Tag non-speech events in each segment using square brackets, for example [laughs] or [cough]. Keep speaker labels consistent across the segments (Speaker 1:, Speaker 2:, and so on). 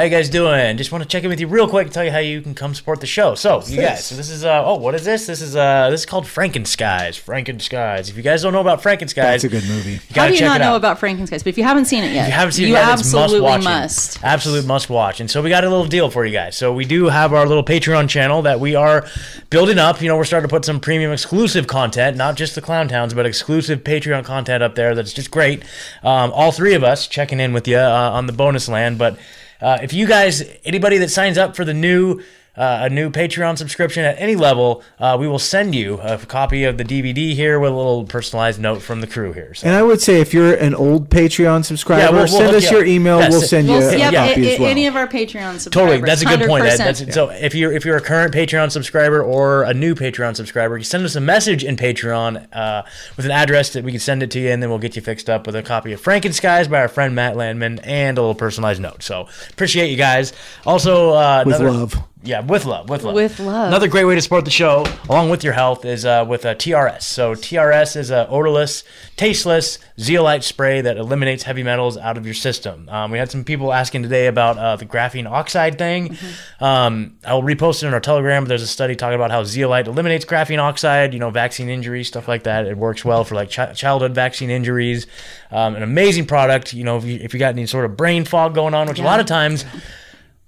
Speaker 1: How you guys doing? Just want to check in with you real quick and tell you how you can come support the show. So, you guys, so this is uh oh, what is this? This is uh this is called Frankenskies. Frankenskies. If you guys don't know about Frankenskies,
Speaker 2: That's a good movie.
Speaker 1: You
Speaker 3: How do you
Speaker 1: check
Speaker 3: not know
Speaker 1: out.
Speaker 3: about Frankenskies? But if you haven't seen it yet,
Speaker 1: If you haven't seen
Speaker 3: you
Speaker 1: it yet, it's
Speaker 3: absolutely
Speaker 1: must watch.
Speaker 3: must.
Speaker 1: Absolute must watch. And so we got a little deal for you guys. So we do have our little Patreon channel that we are building up. You know, we're starting to put some premium exclusive content, not just the Clown Towns, but exclusive Patreon content up there that's just great. Um, all three of us checking in with you uh, on the bonus land. But uh, if you guys, anybody that signs up for the new uh, a new Patreon subscription at any level, uh, we will send you a copy of the DVD here with a little personalized note from the crew here. So.
Speaker 2: And I would say if you're an old Patreon subscriber,
Speaker 1: Yeah, we'll- we'll
Speaker 2: send us
Speaker 1: you
Speaker 2: your email.
Speaker 1: Yes,
Speaker 2: we'll send you
Speaker 3: Well,
Speaker 2: a
Speaker 3: yep,
Speaker 2: copy
Speaker 3: a-
Speaker 2: as well.
Speaker 3: any of our Patreon subscribers.
Speaker 1: Totally, that's a good point. That,
Speaker 3: 100%.
Speaker 1: that's so. If you're if you're a current Patreon subscriber or a new Patreon subscriber, you send us a message in Patreon uh, with an address that we can send it to you, and then we'll get you fixed up with a copy of Frankenskies by our friend Matt Landman and a little personalized note. So appreciate you guys. Also, uh,
Speaker 2: With
Speaker 1: another-
Speaker 2: love.
Speaker 1: Yeah, with love, with love.
Speaker 3: With love.
Speaker 1: Another great way to support the show, along with your health, is uh, with a TRS. So TRS is a odorless, tasteless zeolite spray that eliminates heavy metals out of your system. Um, we had some people asking today about uh, the graphene oxide thing. Um, I'll repost it in our Telegram. But there's a study talking about how zeolite eliminates graphene oxide. You know, vaccine injuries, stuff like that. It works well for like chi- childhood vaccine injuries. Um, an amazing product. You know, if you, if you got any sort of brain fog going on, which a lot of times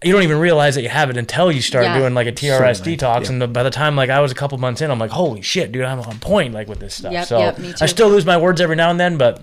Speaker 1: you don't even realize that you have it until you start
Speaker 3: Yeah.
Speaker 1: doing like a TRS
Speaker 2: Certainly,
Speaker 1: detox.
Speaker 2: yeah.
Speaker 1: And the, by the time like I was a couple months in, I'm like, holy shit, dude, I'm on point like with this stuff.
Speaker 3: Yep,
Speaker 1: so
Speaker 3: yep, me
Speaker 1: I still lose my words every now and then, but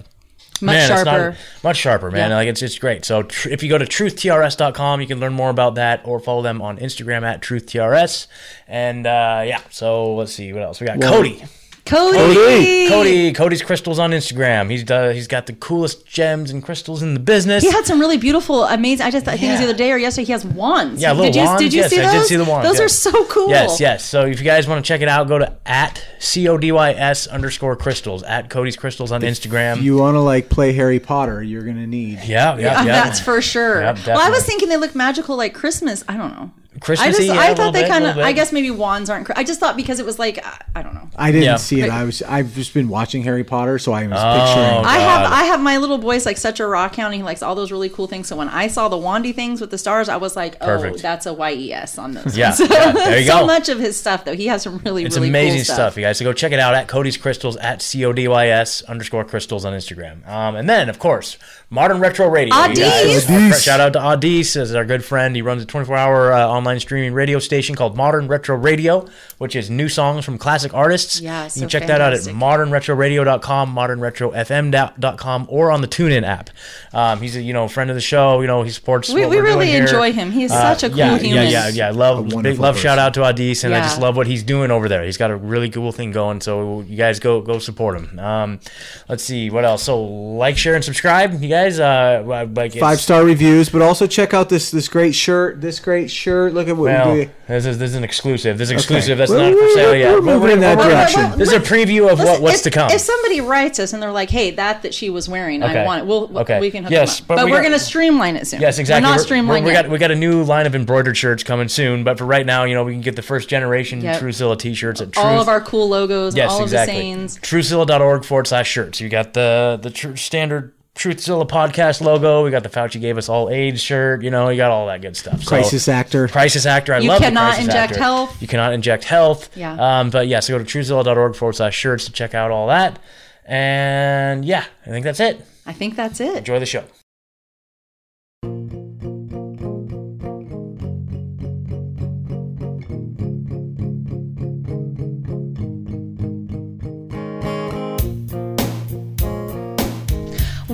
Speaker 3: Much
Speaker 1: man,
Speaker 3: sharper.
Speaker 1: it's not much sharper, man.
Speaker 3: Yeah.
Speaker 1: Like it's it's great. So tr- if you go to truthtrs.com, you can learn more about that, or follow them on Instagram at truthtrs. And uh, yeah, so let's see what else we got.
Speaker 2: Well-
Speaker 1: Cody.
Speaker 3: Cody.
Speaker 2: Cody.
Speaker 1: Cody, Cody's crystals on Instagram. He's uh, he's got the coolest gems and crystals in the business.
Speaker 3: He had some really beautiful, amazing. I just I think it was the other day or yesterday. He has wands.
Speaker 1: Yeah, little
Speaker 3: did you,
Speaker 1: wands.
Speaker 3: Did you
Speaker 1: Yes,
Speaker 3: see
Speaker 1: I
Speaker 3: those?
Speaker 1: did see the wands,
Speaker 3: Those
Speaker 1: yeah.
Speaker 3: are so cool.
Speaker 1: Yes, yes. So if you guys want to check it out, go to at c o d y s underscore crystals at Cody's Crystals on Instagram.
Speaker 2: You want to like play Harry Potter, you're gonna need.
Speaker 1: yeah, yeah,
Speaker 3: Uh, [laughs]
Speaker 1: yeah.
Speaker 3: That's for sure.
Speaker 1: Yep,
Speaker 3: well, I was thinking they look magical like Christmas. I don't know. I just
Speaker 1: yeah,
Speaker 3: I
Speaker 1: a
Speaker 3: thought they kind of. I guess maybe wands aren't. I just thought because it was like I, I don't know.
Speaker 2: I didn't
Speaker 1: Yeah.
Speaker 2: see it. I was. I've just been watching Harry Potter, so I was
Speaker 1: Oh,
Speaker 2: picturing.
Speaker 3: I have I have my little boy's like such a rock hound. He likes all those really cool things. So when I saw the wandy things with the stars, I was like, oh,
Speaker 1: Perfect.
Speaker 3: that's a YES on those.
Speaker 1: Yeah,
Speaker 3: ones. [laughs]
Speaker 1: yeah, there you go.
Speaker 3: so much of his stuff though. He has some really
Speaker 1: It's
Speaker 3: really
Speaker 1: amazing
Speaker 3: cool
Speaker 1: stuff.
Speaker 3: stuff.
Speaker 1: you guys. So go check it out at Cody's Crystals at c o d y s underscore crystals on Instagram. Um, and then of course, Modern Retro Radio. you
Speaker 3: Adis.
Speaker 2: Adis.
Speaker 1: Shout out to Adis as our good friend. He runs a 24 hour uh, online streaming radio station called Modern Retro Radio, which is new songs from classic artists.
Speaker 3: Yeah,
Speaker 1: you can check that out at
Speaker 3: fantastic.
Speaker 1: modernretroradio.com, modernretrofm.com, or on the TuneIn app. Um, he's a you know friend of the show. You know he supports.
Speaker 3: We,
Speaker 1: what
Speaker 3: we
Speaker 1: we're doing
Speaker 3: really
Speaker 1: here.
Speaker 3: enjoy him. He's
Speaker 1: Uh,
Speaker 3: such a cool
Speaker 1: yeah,
Speaker 3: human.
Speaker 1: Yeah, yeah, yeah. Love, big love.
Speaker 2: person.
Speaker 1: Shout out to Adis, and I just love what he's doing over there. He's got a really cool thing going. So you guys go go support him. Um, let's see what else. So like, share, and subscribe. You guys, uh, like
Speaker 2: Five star reviews, but also check out this this great shirt. This great shirt. Look at what
Speaker 1: Well,
Speaker 2: we do.
Speaker 1: this is this is an exclusive. This is exclusive. That's
Speaker 2: We're-
Speaker 1: not for
Speaker 2: we're-
Speaker 1: sale yet.
Speaker 2: we're moving in that
Speaker 1: we're-
Speaker 2: direction.
Speaker 1: This is a preview of what, what's
Speaker 3: if,
Speaker 1: to come.
Speaker 3: If somebody writes us and they're like, "Hey, that that she was wearing,
Speaker 1: Okay.
Speaker 3: I want it," we'll
Speaker 1: Okay.
Speaker 3: we can hook
Speaker 1: Yes,
Speaker 3: them up.
Speaker 1: but
Speaker 3: But,
Speaker 1: we
Speaker 3: we're gonna streamline it soon.
Speaker 1: Yes, exactly.
Speaker 3: We're not
Speaker 1: We're- we got we got a new line of embroidered shirts coming soon, but for right now, you know, we can get the first generation
Speaker 3: Yep.
Speaker 1: Truthzilla t-shirts at
Speaker 3: all
Speaker 1: Truth-
Speaker 3: of our cool logos,
Speaker 1: Yes,
Speaker 3: all
Speaker 1: exactly.
Speaker 3: of the sayings.
Speaker 1: Truthzilla.org forward slash shirts. You got the the tr- standard Truthzilla podcast logo. We got the Fauci gave us all AIDS shirt. You know, you got all that good stuff. So-
Speaker 2: Crisis actor.
Speaker 1: Crisis actor. I
Speaker 3: You
Speaker 1: love the
Speaker 3: cannot inject
Speaker 1: actor.
Speaker 3: health.
Speaker 1: You cannot inject health.
Speaker 3: Yeah.
Speaker 1: Um, but yeah, so go to truthzilla.org forward slash shirts to check out all that. And yeah, I think that's it.
Speaker 3: I think that's it.
Speaker 1: Enjoy the show.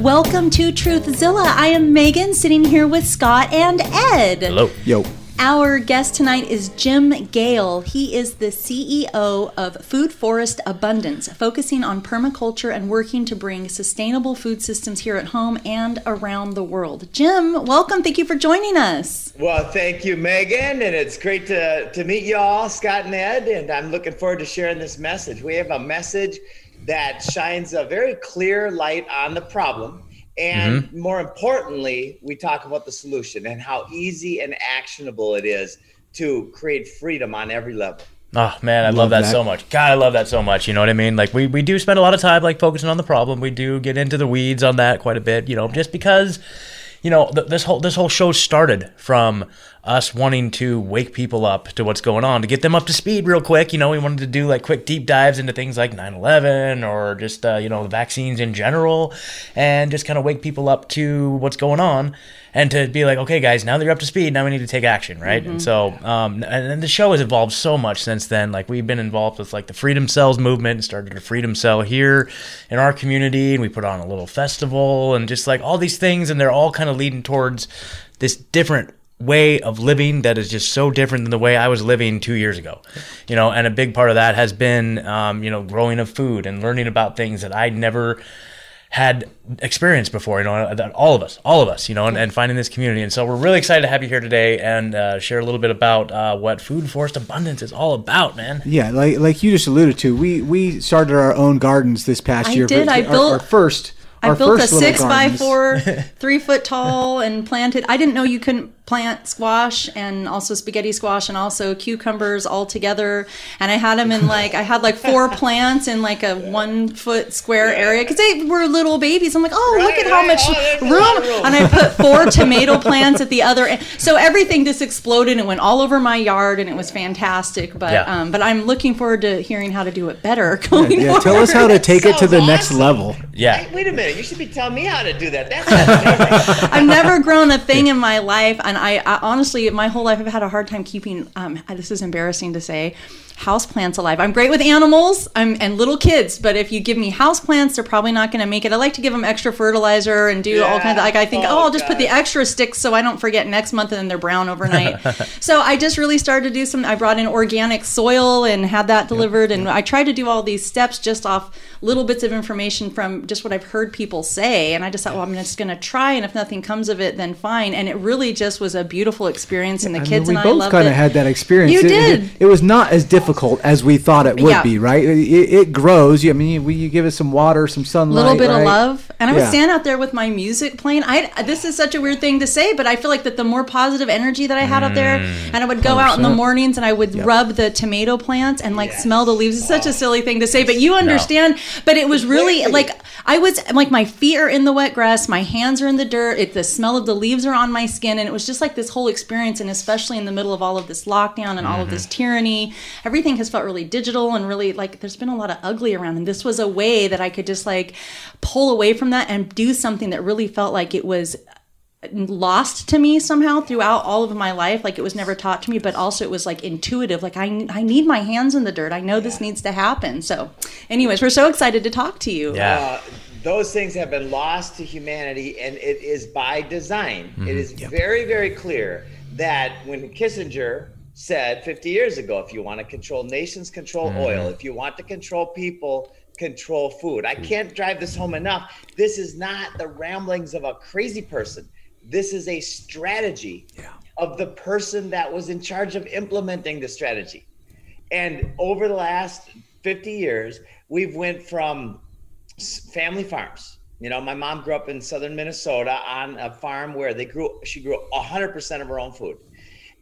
Speaker 3: Welcome to Truthzilla. I am Megan, sitting here with Scott and Ed.
Speaker 1: Hello.
Speaker 2: Yo.
Speaker 3: Our guest tonight is Jim Gale. He is the CEO of Food Forest Abundance, focusing on permaculture and working to bring sustainable food systems here at home and around the world. Jim, welcome. Thank you for joining us.
Speaker 4: Well, thank you, Megan, and it's great to, to meet you all, Scott and Ed, and I'm looking forward to sharing this message. We have a message that shines a very clear light on the problem, and mm-hmm. more importantly, we talk about the solution and how easy and actionable it is to create freedom on every level.
Speaker 1: Oh man, I love,
Speaker 2: Love
Speaker 1: that,
Speaker 2: that.
Speaker 1: so much. God, I love that so much. You know what I mean? Like we, we do spend a lot of time like focusing on the problem. We do get into the weeds on that quite a bit, you know, just because you know, th- this whole this whole show started from us wanting to wake people up to what's going on, to get them up to speed real quick. You know, we wanted to do like quick deep dives into things like 9/11 or just uh, you know the vaccines in general, and just kind of wake people up to what's going on and to be like, okay, guys, now that you're up to speed, now we need to take action, right?
Speaker 3: Mm-hmm.
Speaker 1: And so, um, and, and the show has evolved so much since then. Like we've been involved with like the Freedom Cells movement, and started a Freedom Cell here in our community, and we put on a little festival, and just like all these things, and they're all kind of leading towards this different way of living that is just so different than the way I was living two years ago, you know. And a big part of that has been, um, you know, growing of food and learning about things that I never had experienced before, you know, that all of us, all of us, you know, and, and finding this community. And so we're really excited to have you here today and uh, share a little bit about uh, what Food Forest Abundance is all about, man.
Speaker 2: Yeah, like like you just alluded to, we we started our own gardens this past year.
Speaker 3: I
Speaker 2: year.
Speaker 3: did.
Speaker 2: Our-
Speaker 3: I built-
Speaker 2: our first.
Speaker 3: I built a six by four, [laughs] three foot tall, and planted. I didn't know you couldn't plant squash and also spaghetti squash and also cucumbers all together. And I had them in like I had like four [laughs] plants in like a one foot square area because they were little babies. I'm like, oh, look
Speaker 4: Right,
Speaker 3: at how much
Speaker 4: Oh,
Speaker 3: room.
Speaker 4: room.
Speaker 3: And I put four [laughs] tomato plants at the other end. So everything just exploded and went all over my yard, and it was fantastic. But
Speaker 1: Yeah.
Speaker 3: um, but I'm looking forward to hearing how to do it better going
Speaker 2: Yeah,
Speaker 3: forward.
Speaker 2: tell us how to take it to the
Speaker 4: Sounds
Speaker 2: next level.
Speaker 1: Yeah.
Speaker 4: Hey, wait a minute. You should be telling me how to do that. That's [laughs] amazing.
Speaker 3: I've never grown a thing in my life, and I, I honestly, my whole life, I've had a hard time keeping. Um, this is embarrassing to say, house plants alive. I'm great with animals, I'm and little kids, but if you give me house plants, they're probably not going to make it. I like to give them extra fertilizer and do all kinds of like. I think,
Speaker 4: Yeah.
Speaker 3: oh, I'll just put the extra sticks so I don't forget next month, and then they're brown overnight. [laughs] so I just really started to do some. I brought in organic soil and had that delivered, and I tried to do all these steps just off little bits of information from just what I've heard people say. And I just thought, well, I'm just going to try, and if nothing comes of it, then fine. And it really just was a beautiful experience, and the
Speaker 2: I mean,
Speaker 3: kids
Speaker 2: we
Speaker 3: and I
Speaker 2: both kind of had that experience.
Speaker 3: You
Speaker 2: It-
Speaker 3: did.
Speaker 2: It, it was not as difficult as we thought it would
Speaker 3: Yeah.
Speaker 2: be, right? It, it grows. You- I mean, you, you give it some water, some sunlight, a
Speaker 3: little bit
Speaker 2: right?
Speaker 3: of love and i would
Speaker 2: Yeah.
Speaker 3: stand out there with my music playing i this is such a weird thing to say but i feel like that the more positive energy that i had up there
Speaker 2: Mm.
Speaker 3: and i would go out in the mornings and i would rub the tomato plants and like smell the leaves it's such a silly thing to say but you understand but it was really like i was like my feet are in the wet grass my hands are in the dirt it, the smell of the leaves are on my skin and it was just like this whole experience and especially in the middle of all of this lockdown and all of this tyranny everything has felt really digital and really like there's been a lot of ugly around and this was a way that i could just like pull away from that and do something that really felt like it was lost to me somehow throughout all of my life. Like it was never taught to me but also it was like intuitive. Like i, I need my hands in the dirt. I know this needs to happen. So anyways we're so excited to talk to you.
Speaker 1: Yeah.
Speaker 4: Uh, those things have been lost to humanity, and it is by design.
Speaker 1: Mm-hmm.
Speaker 4: It is very, very clear that when Kissinger said 50 years ago, if you want to control nations, control
Speaker 1: Mm-hmm.
Speaker 4: oil. If you want to control people, control food.
Speaker 1: Mm.
Speaker 4: I can't drive this home enough. This is not the ramblings of a crazy person. This is a strategy of the person that was in charge of implementing the strategy. And over the last 50 years, we've went from family farms. You know, my mom grew up in southern Minnesota on a farm where they grew she grew 100% of her own food.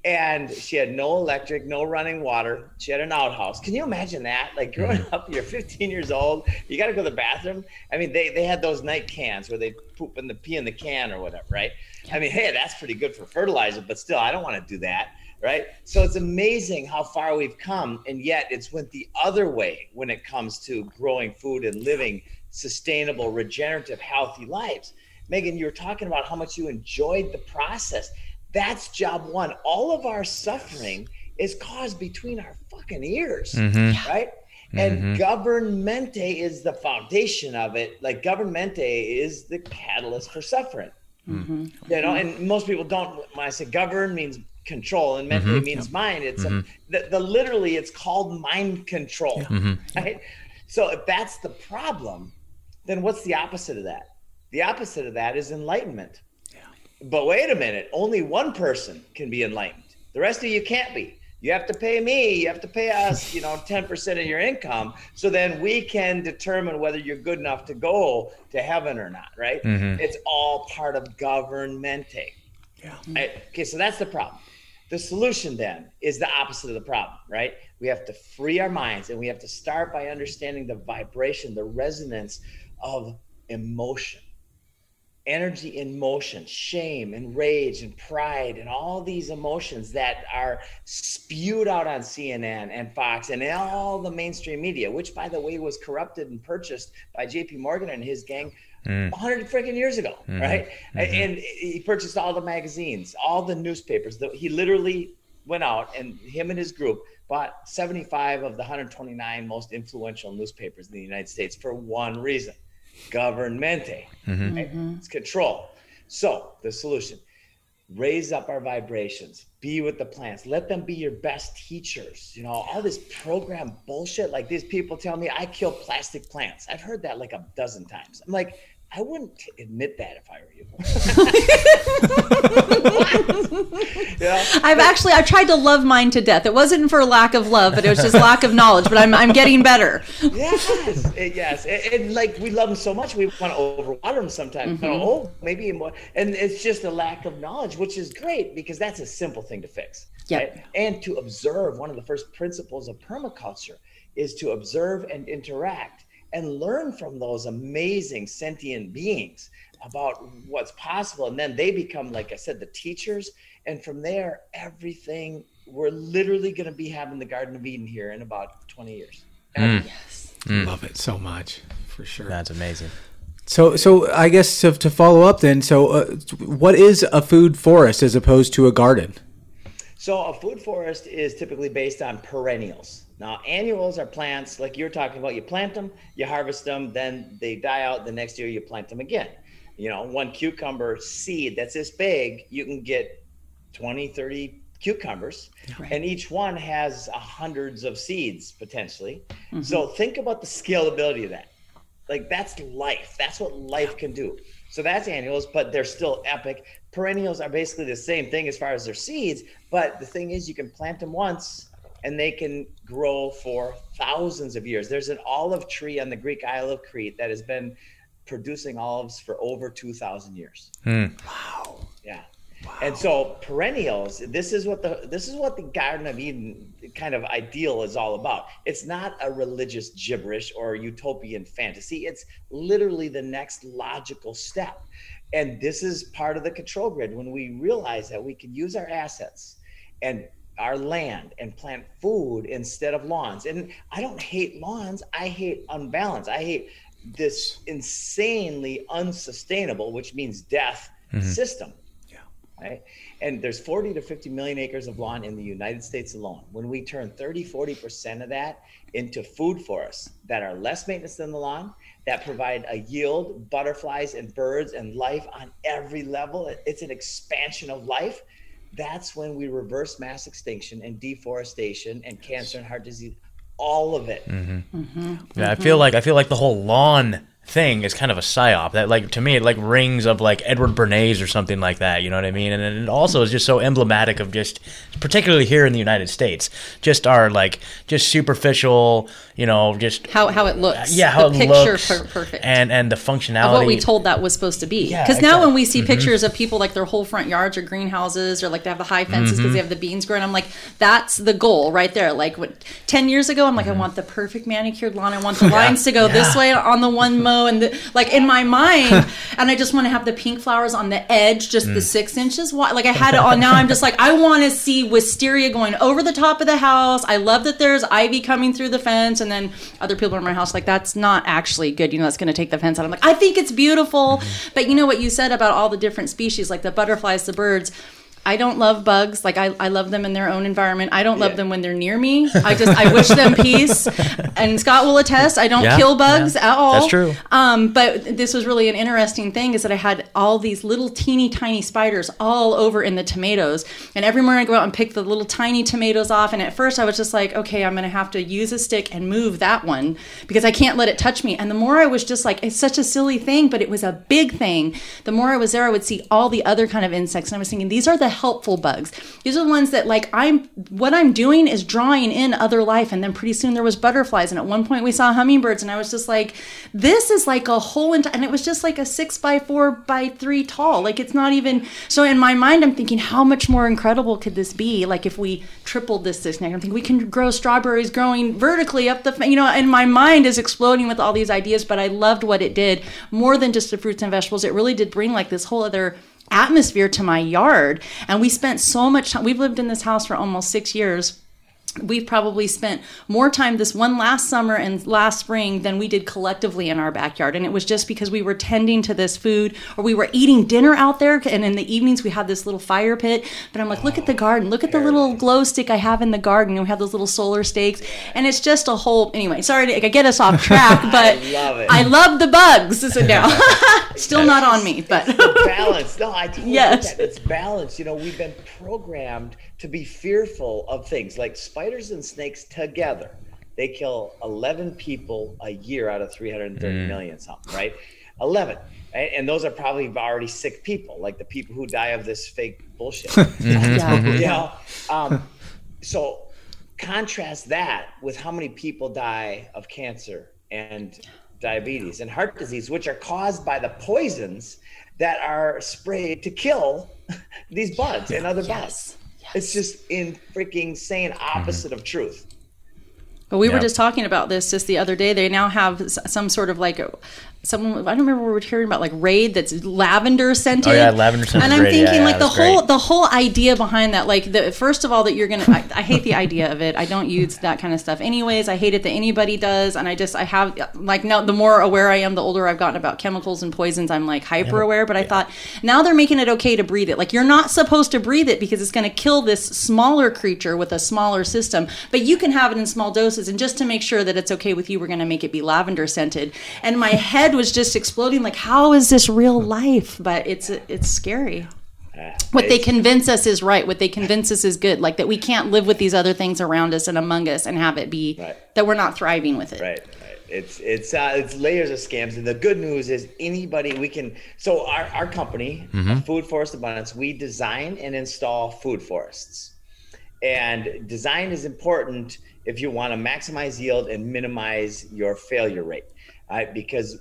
Speaker 4: And she had no electric, no running water. She had an outhouse. Can you imagine that? Like growing mm. up, you're 15 years old, you got to go to the bathroom. I mean, they, they had those night cans where they poop in the pee in the can or whatever, right? I mean, hey, that's pretty good for fertilizer, but still, I don't want to do that, right? So it's amazing how far we've come, and yet it's went the other way when it comes to growing food and living sustainable, regenerative, healthy lives. Megan, you were talking about how much you enjoyed the process. That's job one. All of our suffering is caused between our fucking ears, mm-hmm. right? And mm-hmm. governmente is the foundation of it. Like governmente is the catalyst for suffering. Mm-hmm. You know, and most people don't. When I say govern means control, and mente means mind. It's a, the, the literally it's called mind control, right? So if that's the problem, then what's the opposite of that? The opposite of that is enlightenment. But wait a minute, only one person can be enlightened. The rest of you can't be. You have to pay me, you have to pay us, you know, [laughs] 10% of your income. So then we can determine whether you're good enough to go to heaven or not, right? Mm-hmm. It's all part of governmente. Yeah. Okay, so that's the problem. The solution then is the opposite of the problem, right? We have to free our minds and we have to start by understanding the vibration, the resonance of emotion. Energy in motion, shame and rage and pride and all these emotions that are spewed out on CNN and Fox and all the mainstream media, which by the way was corrupted and purchased by JP Morgan and his gang mm. 100 freaking years ago, mm-hmm. right? Mm-hmm. And he purchased all the magazines, all the newspapers. He literally went out and him and his group bought 75 of the 129 most influential newspapers in the United States for one reason governmente. Mm-hmm. Right? Mm-hmm. It's control. So the solution raise up our vibrations be with the plants let them be your best teachers you know all this program bullshit like these people tell me i kill plastic plants i've heard that like a dozen times i'm like I wouldn't admit that if I were you. [laughs]
Speaker 3: yeah. I've actually I tried to love mine to death. It wasn't for lack of love, but it was just lack of knowledge. But I'm I'm getting better.
Speaker 4: yes, it, yes, and, and, like we love them so much, we want to overwater them sometimes. Mm-hmm. Oh, maybe more, and it's just a lack of knowledge, which is great because that's a simple thing to fix.
Speaker 3: Yep.
Speaker 4: Right? And to observe, one of the first principles of permaculture is to observe and interact and learn from those amazing sentient beings about what's possible. And then they become, like I said, the teachers. And from there, everything we're literally going to be having the Garden of Eden here in about 20 years.
Speaker 2: Mm. Yes. Mm. Love it so much, for sure.
Speaker 1: That's amazing.
Speaker 2: So, so I guess to, to follow up then, so uh, what is a food forest as opposed to a garden?
Speaker 4: So, a food forest is typically based on perennials. Now, annuals are plants like you're talking about. You plant them, you harvest them, then they die out. The next year, you plant them again. You know, one cucumber seed that's this big, you can get 20, 30 cucumbers, right. and each one has hundreds of seeds potentially. Mm-hmm. So, think about the scalability of that. Like, that's life. That's what life can do. So, that's annuals, but they're still epic. Perennials are basically the same thing as far as their seeds, but the thing is, you can plant them once and they can grow for thousands of years. There's an olive tree on the Greek Isle of Crete that has been producing olives for over 2,000 years.
Speaker 2: Mm. Wow.
Speaker 4: Yeah. Wow. And so perennials, this is what the this is what the Garden of Eden kind of ideal is all about. It's not a religious gibberish or utopian fantasy. It's literally the next logical step. And this is part of the control grid when we realize that we can use our assets and our land and plant food instead of lawns. And I don't hate lawns, I hate unbalance. I hate this insanely unsustainable, which means death mm-hmm. system.
Speaker 2: Yeah.
Speaker 4: Right. And there's 40 to 50 million acres of lawn in the United States alone. When we turn 30, 40% of that into food forests that are less maintenance than the lawn, that provide a yield, butterflies and birds and life on every level, it's an expansion of life that's when we reverse mass extinction and deforestation and cancer and heart disease all of it
Speaker 1: mm-hmm. Mm-hmm. yeah i feel like i feel like the whole lawn thing is kind of a psyop that like to me it like rings of like Edward Bernays or something like that you know what I mean and it also is just so emblematic of just particularly here in the United States just our like just superficial you know just
Speaker 3: how how it looks
Speaker 1: yeah how
Speaker 3: the
Speaker 1: it
Speaker 3: picture
Speaker 1: looks
Speaker 3: per- perfect
Speaker 1: and and the functionality
Speaker 3: of what we told that was supposed to be because yeah, now when we see mm-hmm. pictures of people like their whole front yards or greenhouses or like they have the high fences because mm-hmm. they have the beans growing I'm like that's the goal right there like what 10 years ago I'm like mm-hmm. I want the perfect manicured lawn I want the [laughs] lines to go yeah. this way on the one [laughs] and the, like in my mind [laughs] and I just want to have the pink flowers on the edge just mm. the six inches wide like I had it on now I'm just like I want to see wisteria going over the top of the house I love that there's ivy coming through the fence and then other people in my house like that's not actually good you know that's going to take the fence out i'm like i think it's beautiful mm-hmm. but you know what you said about all the different species like the butterflies the birds I don't love bugs. Like I, I love them in their own environment. I don't love yeah. them when they're near me. I just I wish them [laughs] peace. And Scott will attest, I don't yeah, kill bugs yeah. at all.
Speaker 1: That's true.
Speaker 3: Um, but this was really an interesting thing is that I had all these little teeny tiny spiders all over in the tomatoes. And every morning I go out and pick the little tiny tomatoes off. And at first I was just like, okay, I'm gonna have to use a stick and move that one because I can't let it touch me. And the more I was just like, it's such a silly thing, but it was a big thing. The more I was there, I would see all the other kind of insects, and I was thinking, these are the helpful bugs. These are the ones that like I'm what I'm doing is drawing in other life and then pretty soon there was butterflies and at one point we saw hummingbirds and I was just like this is like a whole ent- and it was just like a 6 by 4 by 3 tall. Like it's not even so in my mind I'm thinking how much more incredible could this be like if we tripled this this next. I'm thinking we can grow strawberries growing vertically up the you know and my mind is exploding with all these ideas but I loved what it did more than just the fruits and vegetables. It really did bring like this whole other atmosphere to my yard. And we spent so much time, we've lived in this house for almost six years we've probably spent more time this one last summer and last spring than we did collectively in our backyard. And it was just because we were tending to this food or we were eating dinner out there. And in the evenings we had this little fire pit. But i'm like look at the garden. Look at the little glow stick i have in the garden. And we have those little solar stakes. And it's just a whole anyway sorry to get us off track [laughs] but
Speaker 4: I love it.
Speaker 3: I love the bugs. So now [laughs] still not on me but
Speaker 4: balance. No, I totally
Speaker 3: Yes.
Speaker 4: It's balance. You know, we've been programmed to be fearful of things like spiders and snakes together. They kill 11 people a year out of 330 mm. million something, right? 11. And those are probably already sick people, like the people who die of this fake bullshit. [laughs]
Speaker 3: yeah. Mm-hmm. Mm-hmm.
Speaker 4: you know um, so contrast that with how many people die of cancer and diabetes and heart disease which are caused by the poisons that are sprayed to kill [laughs] these bugs and other bugs it's just in freaking insane opposite mm-hmm. of truth.
Speaker 3: But we were just talking about this just the other day. They now have some sort of like a, someone I don't remember we were hearing about like Raid that's lavender scented.
Speaker 1: Oh, yeah, lavender scented
Speaker 3: And I'm
Speaker 1: Raid.
Speaker 3: Thinking
Speaker 1: yeah,
Speaker 3: like the whole
Speaker 1: great.
Speaker 3: the whole idea behind that like the first of all that you're gonna I, I hate the idea of it. I don't use that kind of stuff anyways. I hate it that anybody does, and I just I have like now the more aware I am, the older I've gotten about chemicals and poisons. I'm like hyper aware. But I thought now they're making it okay to breathe it. Like you're not supposed to breathe it because it's going to kill this smaller creature with a smaller system. But you can have it in small doses, and just to make sure that it's okay with you, we're going to make it be lavender scented. And my head was just exploding. Like, how is this real life? But it's it's scary. What they convince us is right. What they convince us is good. Like that we can't live with these other things around us and among us and have it be
Speaker 4: Right.
Speaker 3: that we're not thriving with it.
Speaker 4: Right, right. It's it's uh, it's layers of scams, and the good news is anybody we can. So our our company, Food Forest Abundance, we design and install food forests, and design is important if you want to maximize yield and minimize your failure rate, right? Because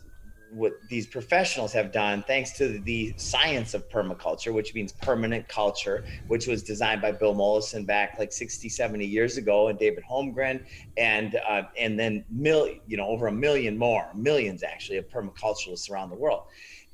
Speaker 4: what these professionals have done, thanks to the science of permaculture, which means permanent culture, which was designed by Bill Mollison back like 60, 70 years ago, and David Holmgren, and uh, and then mil, you know, over a million more, millions actually, of permaculturalists around the world.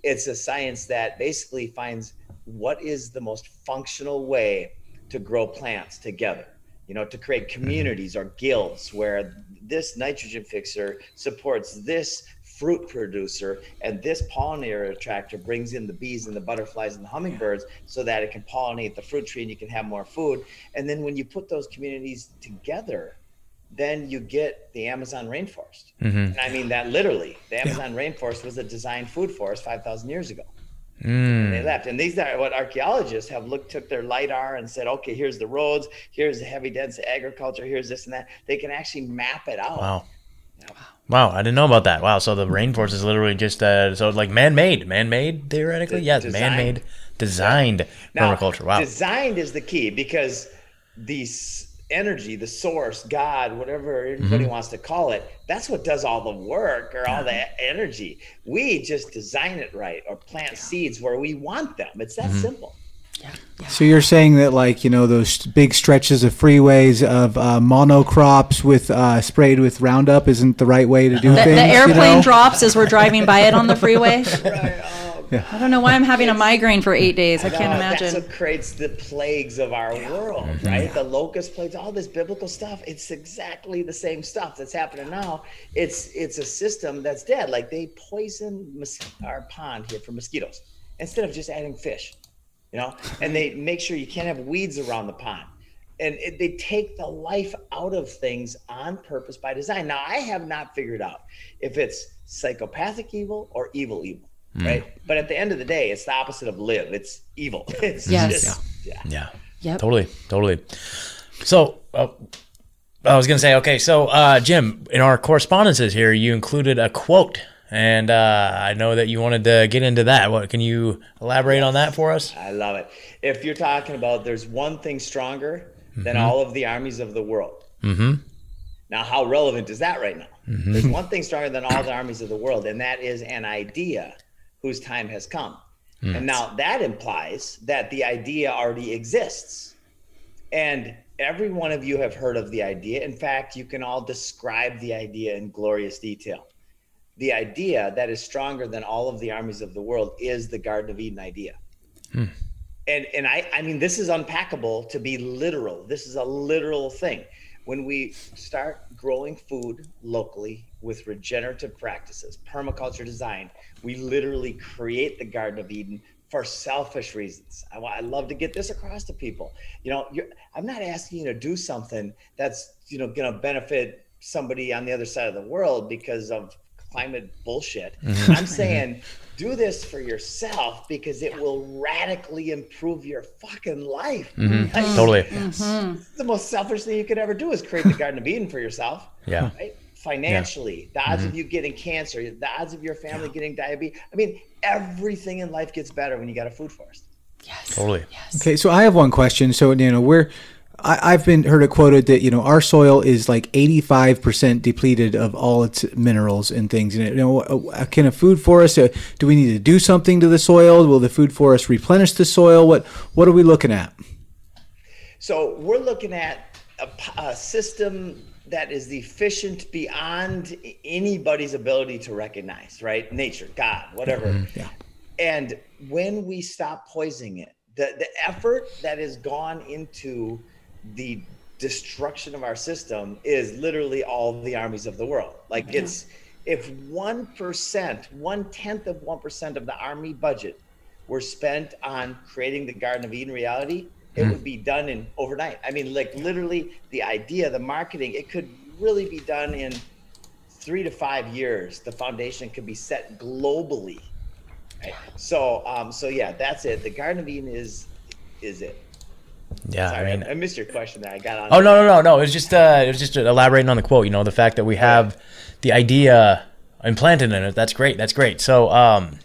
Speaker 4: It's a science that basically finds what is the most functional way to grow plants together you know, to create communities or guilds where this nitrogen fixer supports this fruit producer and this pollinator attractor brings in the bees and the butterflies and the hummingbirds so that it can pollinate the fruit tree and you can have more food. And then when you put those communities together, then you get the Amazon rainforest. Mm-hmm. And I mean that literally. The Amazon rainforest was a designed food forest 5,000 years ago. Mm. And they left. And these are what archaeologists have looked, took their LIDAR and said, okay, here's the roads, here's the heavy dense agriculture, here's this and that. They can actually map it out.
Speaker 1: Wow. Wow, I didn't know about that. Wow, so the rainforest is literally just uh, so like man-made, man-made theoretically. Yes,
Speaker 4: designed.
Speaker 1: man-made, designed
Speaker 4: Now,
Speaker 1: permaculture. Wow.
Speaker 4: Designed is the key because the energy, the source, God, whatever everybody
Speaker 1: Mm-hmm.
Speaker 4: wants to call it, that's what does all the work or all the energy. We just design it right or plant seeds where we want them. It's that
Speaker 1: Mm-hmm.
Speaker 4: simple.
Speaker 2: So you're saying that, like, you know, those big stretches of freeways of uh, monocrops with uh, sprayed with Roundup isn't the right way to do
Speaker 3: The,
Speaker 2: things.
Speaker 3: the
Speaker 2: you
Speaker 3: airplane
Speaker 2: know?
Speaker 3: drops as we're driving by it on the freeway.
Speaker 4: Right. [laughs] Oh,
Speaker 3: I don't know why I'm having a migraine for eight days. I can't
Speaker 4: No, That's
Speaker 3: imagine.
Speaker 4: what creates the plagues of our world,
Speaker 1: Mm-hmm.
Speaker 4: right? The locust plagues, all this biblical stuff. It's exactly the same stuff that's happening now. It's it's a system that's dead. Like they poison mos- our pond here for mosquitoes instead of just adding fish, you know. And they make sure you can't have weeds around the pond. And it, they take the life out of things on purpose by design. Now, I have not figured out if it's psychopathic evil or evil evil,
Speaker 1: Hmm.
Speaker 4: right? But at the end of the day, it's the opposite of live. It's evil. [laughs] It's
Speaker 3: Yes.
Speaker 4: just, yeah.
Speaker 1: Yeah.
Speaker 3: Yep.
Speaker 1: Totally. Totally. So, uh, I was going to say, okay, so, uh, Jim, in our correspondences here, you included a quote and uh, I know that you wanted to get into that. What can you elaborate on that for us?
Speaker 4: I love it. If you're talking about there's one thing stronger than
Speaker 1: Mm-hmm.
Speaker 4: all of the armies of the world. Mm-hmm. Now, how relevant is that right now?
Speaker 1: Mm-hmm.
Speaker 4: There's one thing stronger than all the armies of the world, and that is an idea whose time has come.
Speaker 1: Mm.
Speaker 4: And now that implies that the idea already exists. And every one of you have heard of the idea. In fact, you can all describe the idea in glorious detail. The idea that is stronger than all of the armies of the world is the Garden of Eden idea. Hmm. And and I I mean this is unpackable to be literal. This is a literal thing. When we start growing food locally with regenerative practices, permaculture design, we literally create the Garden of Eden for selfish reasons. I, I love to get this across to people. You know, you're, I'm not asking you to do something that's you know going to benefit somebody on the other side of the world because of climate bullshit. [laughs] Mhm. I'm saying do this for yourself because it will radically improve your fucking life. Mm-hmm. Like, mm-hmm.
Speaker 1: Totally. Mm-hmm.
Speaker 4: The most selfish thing you could ever do is create the Garden of Eden for yourself.
Speaker 1: Yeah.
Speaker 4: Right? Financially, the odds of you getting cancer, the odds of your family getting diabetes. I mean, everything in life gets better when you got a food forest.
Speaker 3: Yes.
Speaker 1: Totally.
Speaker 3: Yes.
Speaker 2: Okay, so I have one question. So you know, we're I, I've been heard it quoted that you know our soil is like eighty five percent depleted of all its minerals and things. And you know, uh, can a food forest? Uh, do we need to do something to the soil? Will the food forest replenish the soil? What What are we looking at?
Speaker 4: So we're looking at a system that is efficient beyond anybody's ability to recognize, right? Nature, God, whatever.
Speaker 2: Yeah.
Speaker 4: And when we stop poisoning it, the, the effort that has gone into the destruction of our system is literally all the armies of the world. Like it's if one percent, one tenth of one percent of the army budget were spent on creating the Garden of Eden reality, it would be done in overnight. I mean, like literally the idea, the marketing, it could really be done in three to five years. The foundation could be set globally. Right? So, um, so yeah, that's it. The Garden of Eden is is it.
Speaker 1: Yeah.
Speaker 4: Sorry,
Speaker 1: I
Speaker 4: I,
Speaker 1: mean,
Speaker 4: I missed your question there. I got on.
Speaker 1: Oh no no no no! It was just uh, it was just elaborating on the quote. You know, the fact that we have the idea implanted in it. That's great. That's great. So, um,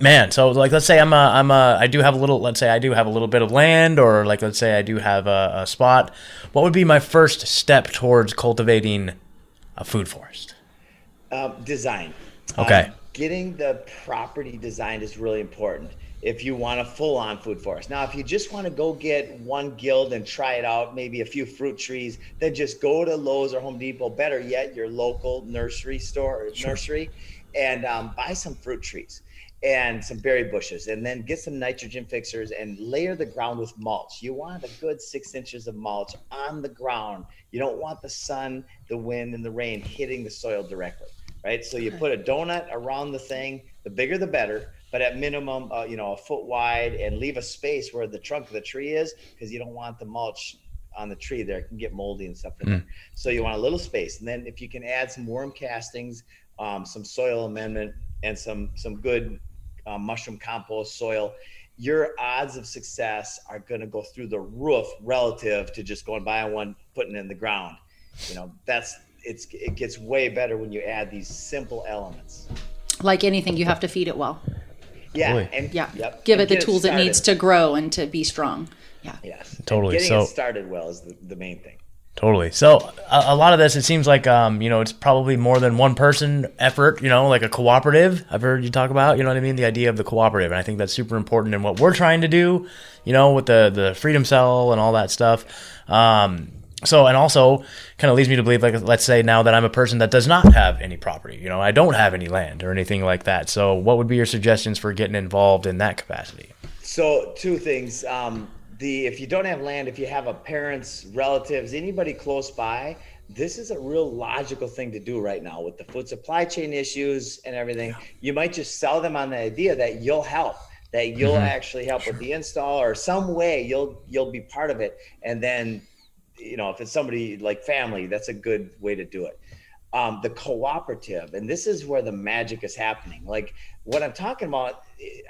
Speaker 1: man, so like, let's say I'm a I'm a I do have a little. Let's say I do have a little bit of land, or like let's say I do have a, a spot. What would be my first step towards cultivating a food forest?
Speaker 4: Um, design.
Speaker 1: Okay.
Speaker 4: Um, getting the property designed is really important if you want a full on food forest. Now, if you just want to go get one guild and try it out, maybe a few fruit trees, then just go to Lowe's or Home Depot, better yet, your local nursery store or nursery, and um, buy some fruit trees and some berry bushes and then get some nitrogen fixers and layer the ground with mulch. You want a good six inches of mulch on the ground. You don't want the sun, the wind, and the rain hitting the soil directly, right? So you put a donut around the thing. The bigger, the better. But at minimum, uh, you know, a foot wide, and leave a space where the trunk of the tree is, because you don't want the mulch on the tree there. It can get moldy and stuff in there. So you want a little space, and then if you can add some worm castings, um, some soil amendment, and some some good uh, mushroom compost soil, your odds of success are going to go through the roof relative to just going buying one, putting it in the ground. You know, that's it's it gets way better when you add these simple elements.
Speaker 3: Like anything, you have to feed it well.
Speaker 4: Yeah,
Speaker 1: Boy.
Speaker 4: and
Speaker 3: Yeah.
Speaker 4: yep,
Speaker 3: Give
Speaker 4: and
Speaker 3: it the tools it
Speaker 4: started.
Speaker 3: needs to grow and to be strong. Yeah.
Speaker 4: Yes,
Speaker 1: Totally.
Speaker 4: Getting
Speaker 1: So-
Speaker 4: it started well is the, the main thing.
Speaker 1: Totally. So a, a lot of this, it seems like, um, you know, it's probably more than one person effort. You know, like a cooperative. I've heard you talk about. You know what I mean? The idea of the cooperative, and I think that's super important in what we're trying to do. You know, with the the freedom cell and all that stuff. Um, so and also kind of leads me to believe, like, let's say now that I'm a person that does not have any property. You know, I don't have any land or anything like that. So what would be your suggestions for getting involved in that capacity?
Speaker 4: So two things. Um, the if you don't have land, if you have a parents, relatives, anybody close by, this is a real logical thing to do right now with the food supply chain issues and everything. You might just sell them on the idea that you'll help, that you'll actually help with the install or some way you'll you'll be part of it. And then, you know, if it's somebody like family, that's a good way to do it. Um, the cooperative, and this is where the magic is happening. Like what I'm talking about,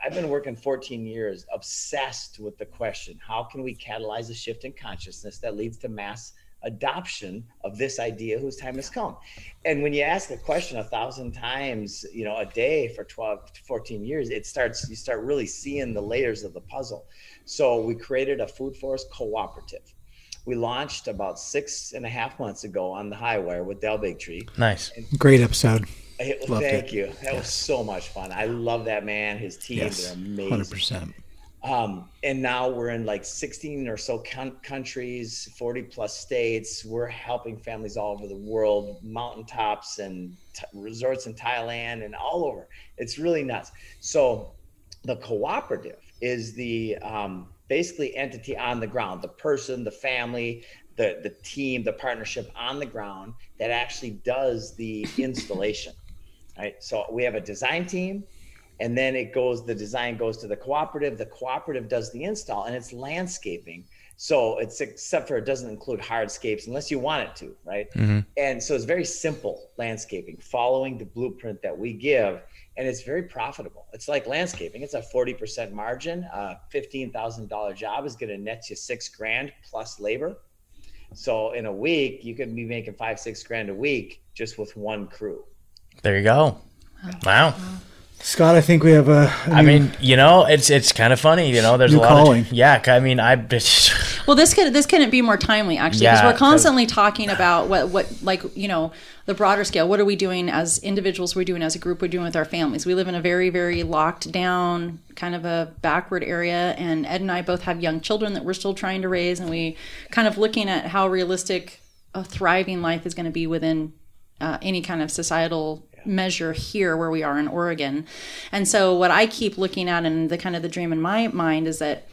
Speaker 4: I've been working 14 years, obsessed with the question: How can we catalyze a shift in consciousness that leads to mass adoption of this idea whose time has come. And when you ask a question a thousand times, you know, a day for 12 to 14 years, it starts, you start really seeing the layers of the puzzle. So we created a food forest cooperative. We launched about six and a half months ago on the Highwire with Del Bigtree.
Speaker 1: Nice.
Speaker 2: Great episode.
Speaker 4: It,
Speaker 2: Loved
Speaker 4: thank
Speaker 2: it.
Speaker 4: you. That was so much fun. I love that man, his team.
Speaker 2: Yes,
Speaker 4: They're amazing.
Speaker 2: hundred percent.
Speaker 4: Um, and now we're in like 16 or so con- countries, 40 plus states. We're helping families all over the world, mountaintops and t- resorts in Thailand and all over. It's really nuts. So the cooperative is the um, basically entity on the ground, the person, the family, the, the team, the partnership on the ground that actually does the [laughs] installation. Right. So we have a design team, and then it goes the design goes to the cooperative the cooperative does the install and it's landscaping so it's except for it doesn't include hardscapes unless you want it to right mm-hmm. and so it's very simple landscaping following the blueprint that we give and it's very profitable. It's like landscaping. It's a 40% margin. A $15000 job is going to net you six grand plus labor. So in a week you could be making five six grand a week just with one crew.
Speaker 1: There you go. Wow.
Speaker 2: Scott, I think we have a.
Speaker 1: I mean, you know, it's it's kind of funny. You know, there's a lot
Speaker 2: calling.
Speaker 1: of yeah. I mean, I [laughs]
Speaker 3: Well, this could this couldn't be more timely actually because
Speaker 1: Yeah,
Speaker 3: we're constantly talking about what what like you know the broader scale. What are we doing as individuals? We're doing as a group. We're doing with our families. We live in a very very locked down kind of a backward area, and Ed and I both have young children that we're still trying to raise, and we kind of looking at how realistic a thriving life is going to be within uh, any kind of societal measure here where we are in Oregon. And so what I keep looking at and the kind of the dream in my mind is that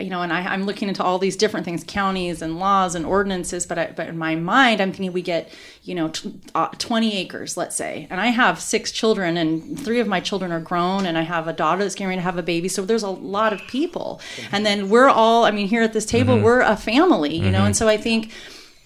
Speaker 3: you know, and I, I'm looking into all these different things, counties and laws and ordinances. But I, but in my mind, I'm thinking we get, you know, t- uh, 20 acres, let's say, and I have six children, and three of my children are grown, and I have a daughter that's getting ready to have a baby. So there's a lot of people, and then we're all, I mean, here at this table, we're a family, you know, and so I think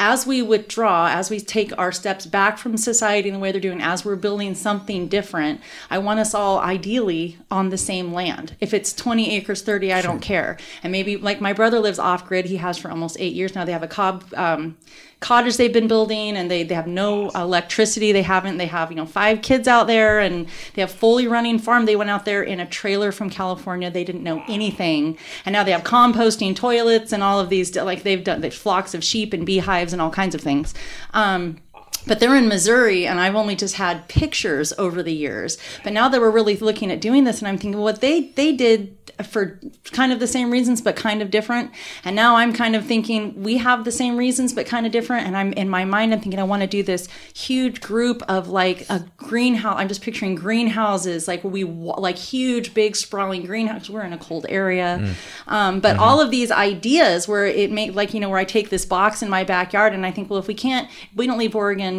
Speaker 3: as we withdraw, as we take our steps back from society and the way they're doing, as we're building something different, I want us all ideally on the same land. If it's 20 acres, 30, I don't care. And maybe like my brother lives off grid, he has for almost eight years now. They have a cob. Um, cottage they've been building and they, they have no electricity. They haven't they have you know five kids out there and they have fully running farm. They went out there in a trailer from california. They didn't know anything. And now they have composting toilets and all of these like they've done they flocks of sheep and beehives and all kinds of things. Um, but they're in Missouri, and I've only just had pictures over the years. But now that we're really looking at doing this, and I'm thinking, what they they did for kind of the same reasons, but kind of different. And now I'm kind of thinking we have the same reasons, but kind of different. And I'm in my mind, I'm thinking I want to do this huge group of like a greenhouse. I'm just picturing greenhouses, like we like huge, big, sprawling greenhouses. We're in a cold area, um, but all of these ideas where it make like you know where I take this box in my backyard and I think, well, if we can't, if we don't leave Oregon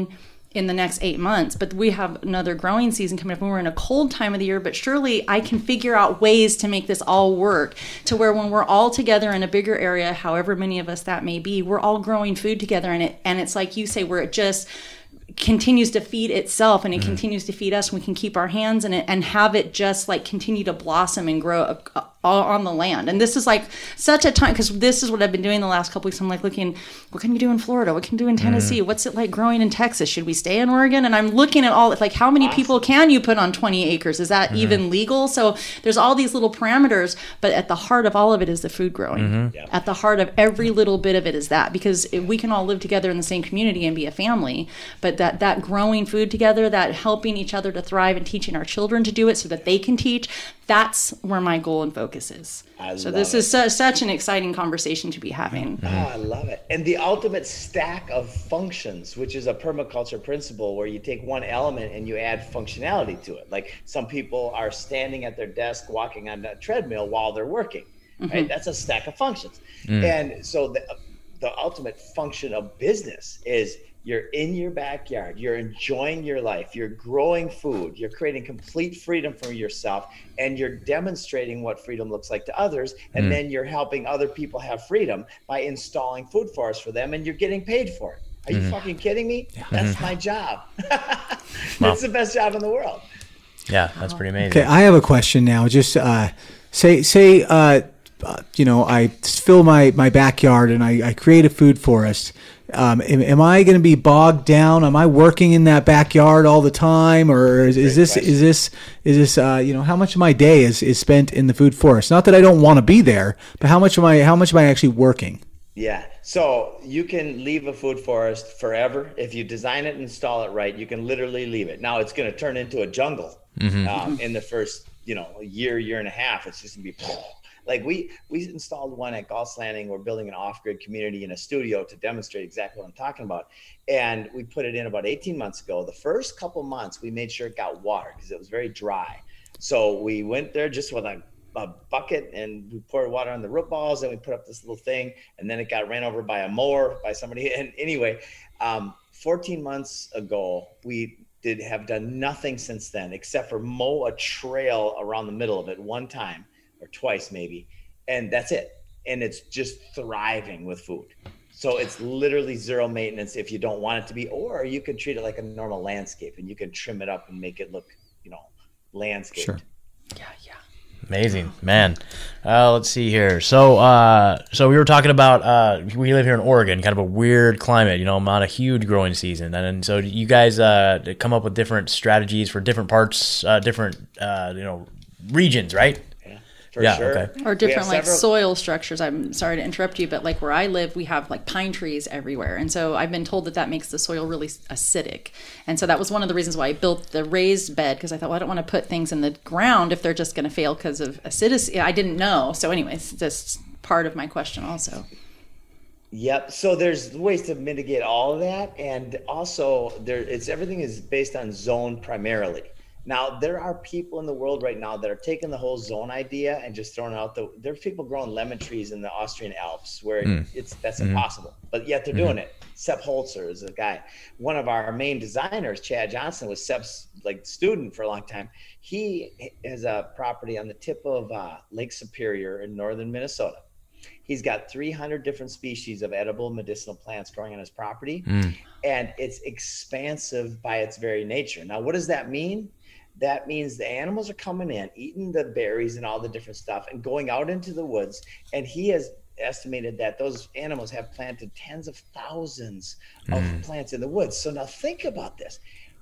Speaker 3: in the next eight months, but we have another growing season coming up we're in a cold time of the year. But surely I can figure out ways to make this all work to where when we're all together in a bigger area, however many of us that may be, we're all growing food together and it and it's like you say, where it just continues to feed itself and it mm-hmm. continues to feed us and we can keep our hands in it and have it just like continue to blossom and grow uh, all on the land. And this is like such a time because this is what i've been doing the last couple weeks. I'm like looking what can you do in florida? What can you do in mm-hmm. tennessee? What's it like growing in texas? Should we stay in oregon? And i'm looking at all like how many people can you put on 20 acres? Is that mm-hmm. even legal? So there's all these little parameters but at the heart of all of it is the food growing. At the heart of every little bit of it is that because if we can all live together in the same community and be a family but that that growing food together that helping each other to thrive and teaching our children to do it so that they can teach that's where my goal and focus is
Speaker 4: I
Speaker 3: so this
Speaker 4: it.
Speaker 3: is su- such an exciting conversation to be having
Speaker 4: Oh, I love it. And the ultimate stack of functions, which is a permaculture principle where you take one element and you add functionality to it. Like some people are standing at their desk walking on a treadmill while they're working. Right? Mm-hmm. That's a stack of functions. Mm. And so the the ultimate function of business is you're in your backyard, you're enjoying your life, you're growing food, you're creating complete freedom for yourself, and you're demonstrating what freedom looks like to others. And then you're helping other people have freedom by installing food forests for them, and you're getting paid for it. Are you fucking kidding me? That's my job. [laughs] It's the best job in the world.
Speaker 1: Yeah, that's pretty amazing.
Speaker 2: Okay, I have a question now. Just uh, say say uh, uh, you know I fill my my backyard and I, I create a food forest. Um, am, am I going to be bogged down? Am I working in that backyard all the time, or is, is this
Speaker 4: question.
Speaker 2: is this is this uh, you know how much of my day is, is spent in the food forest? Not that I don't want to be there, but how much am I how much am I actually working?
Speaker 4: Yeah. So you can leave a food forest forever. If you design it and install it right, you can literally leave it. Now it's going to turn into a jungle um, in the first, you know, year, year and a half. It's just going to be like we we installed one at Gulfs Landing. We're building an off-grid community in a studio to demonstrate exactly what I'm talking about. And we put it in about 18 months ago. The first couple months, we made sure it got water because it was very dry. So we went there just with a a bucket and we poured water on the root balls and we put up this little thing and then it got ran over by a mower by somebody [laughs] and anyway um, 14 months ago we did have done nothing since then except for mow a trail around the middle of it one time or twice maybe and that's it and it's just thriving with food so it's literally zero maintenance if you don't want it to be or you can treat it like a normal landscape and you can trim it up and make it look you know landscaped
Speaker 2: Sure.
Speaker 3: Yeah, yeah.
Speaker 1: Amazing, man. Uh, let's see here. So, uh, so we were talking about uh, we live here in Oregon, kind of a weird climate. You know, not a huge growing season, and, and so you guys uh, come up with different strategies for different parts, uh, different uh, you know regions, right?
Speaker 4: For
Speaker 1: Yeah,
Speaker 4: sure.
Speaker 1: okay.
Speaker 3: Or different like
Speaker 4: several-
Speaker 3: soil structures. I'm sorry to interrupt you, but like where I live, we have like pine trees everywhere, and so I've been told that that makes the soil really acidic. And so that was one of the reasons why I built the raised bed because I thought, well, I don't want to put things in the ground if they're just going to fail because of acidity. I didn't know. So, anyways, that's part of my question also.
Speaker 4: Yep. So there's ways to mitigate all of that, and also there it's everything is based on zone primarily. Now there are people in the world right now that are taking the whole zone idea and just throwing out the. There are people growing lemon trees in the Austrian Alps where hmm. it's that's mm-hmm. impossible, but yet they're mm-hmm. doing it. Sepp Holzer is a guy. One of our main designers, Chad Johnson, was Sepp's like student for a long time. He has a property on the tip of uh, Lake Superior in northern Minnesota. He's got 300 different species of edible medicinal plants growing on his property, hmm. and it's expansive by its very nature. Now, what does that mean? That means the animals are coming in, eating the berries and all the different stuff, and going out into the woods. And he has estimated that those animals have planted tens of thousands of plants in the woods. So now think about this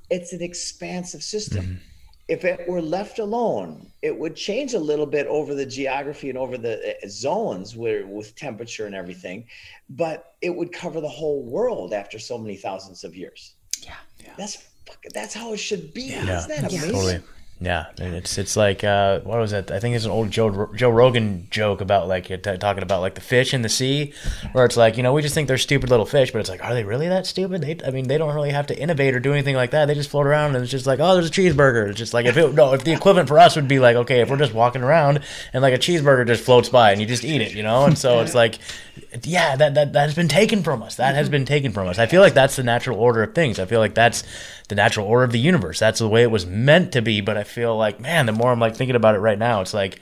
Speaker 4: it's an expansive system if it were left alone, it would change a little bit over the geography and over the uh, zones where with temperature and everything, but it would cover the whole world after so many thousands of years.
Speaker 3: Yeah.
Speaker 4: That's fucking, that's how it should be.
Speaker 1: Yeah.
Speaker 4: Isn't that
Speaker 3: Yeah.
Speaker 4: amazing?
Speaker 1: Totally. Yeah, and it's it's like uh, what was that? I think it's an old Joe Joe Rogan joke about like t- talking about like the fish in the sea, where it's like you know we just think they're stupid little fish, but it's like are they really that stupid? They, I mean, they don't really have to innovate or do anything like that. They just float around and it's just like oh, there's a cheeseburger. It's just like if it no, if the equivalent for us would be like okay, if we're just walking around and like a cheeseburger just floats by and you just eat it, you know, and so it's like yeah, that that that has been taken from us. That has been taken from us. I feel like that's the natural order of things. I feel like that's the natural order of the universe. That's the way it was meant to be. But I feel like, man, the more I'm like thinking about it right now, it's like,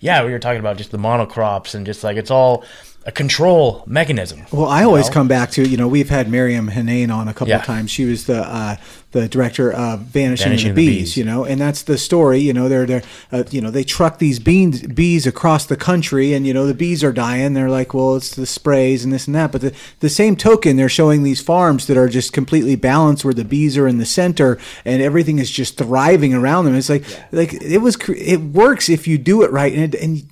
Speaker 1: yeah, we were talking about just the monocrops and just like it's all a control mechanism.
Speaker 2: Well, I always
Speaker 1: know?
Speaker 2: come back to you know we've had Maryam Henein on a couple
Speaker 1: Yeah.
Speaker 2: of times. She was the uh, the director of Vanishing,
Speaker 1: Vanishing
Speaker 2: the,
Speaker 1: the
Speaker 2: Bees,
Speaker 1: Bees.
Speaker 2: you know, and that's the story. You know, they're they're uh, you know they truck these beans bees across the country, and you know the bees are dying. They're like, well, it's the sprays and this and that. But the the same token, they're showing these farms that are just completely balanced, where the bees are in the center and everything is just thriving around them. It's like like it was it works if you do it right, and it, and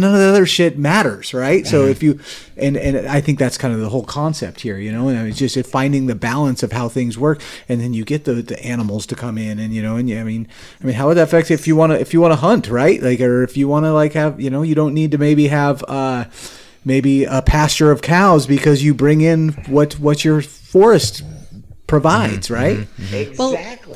Speaker 2: none of the other shit matters, right? So
Speaker 1: Mm-hmm.
Speaker 2: if you and and I think that's kind of the whole concept here, you know, and it's just finding the balance of how things work, and then you get the, the animals to come in, and you know, and yeah, I mean, I mean, how would that affect if you want to if you want to hunt, right? Like, or if you want to like have, you know, you don't need to maybe have uh maybe a pasture of cows because you bring in what what your forest provides,
Speaker 1: Mm-hmm.
Speaker 2: right?
Speaker 3: Well-
Speaker 4: Exactly.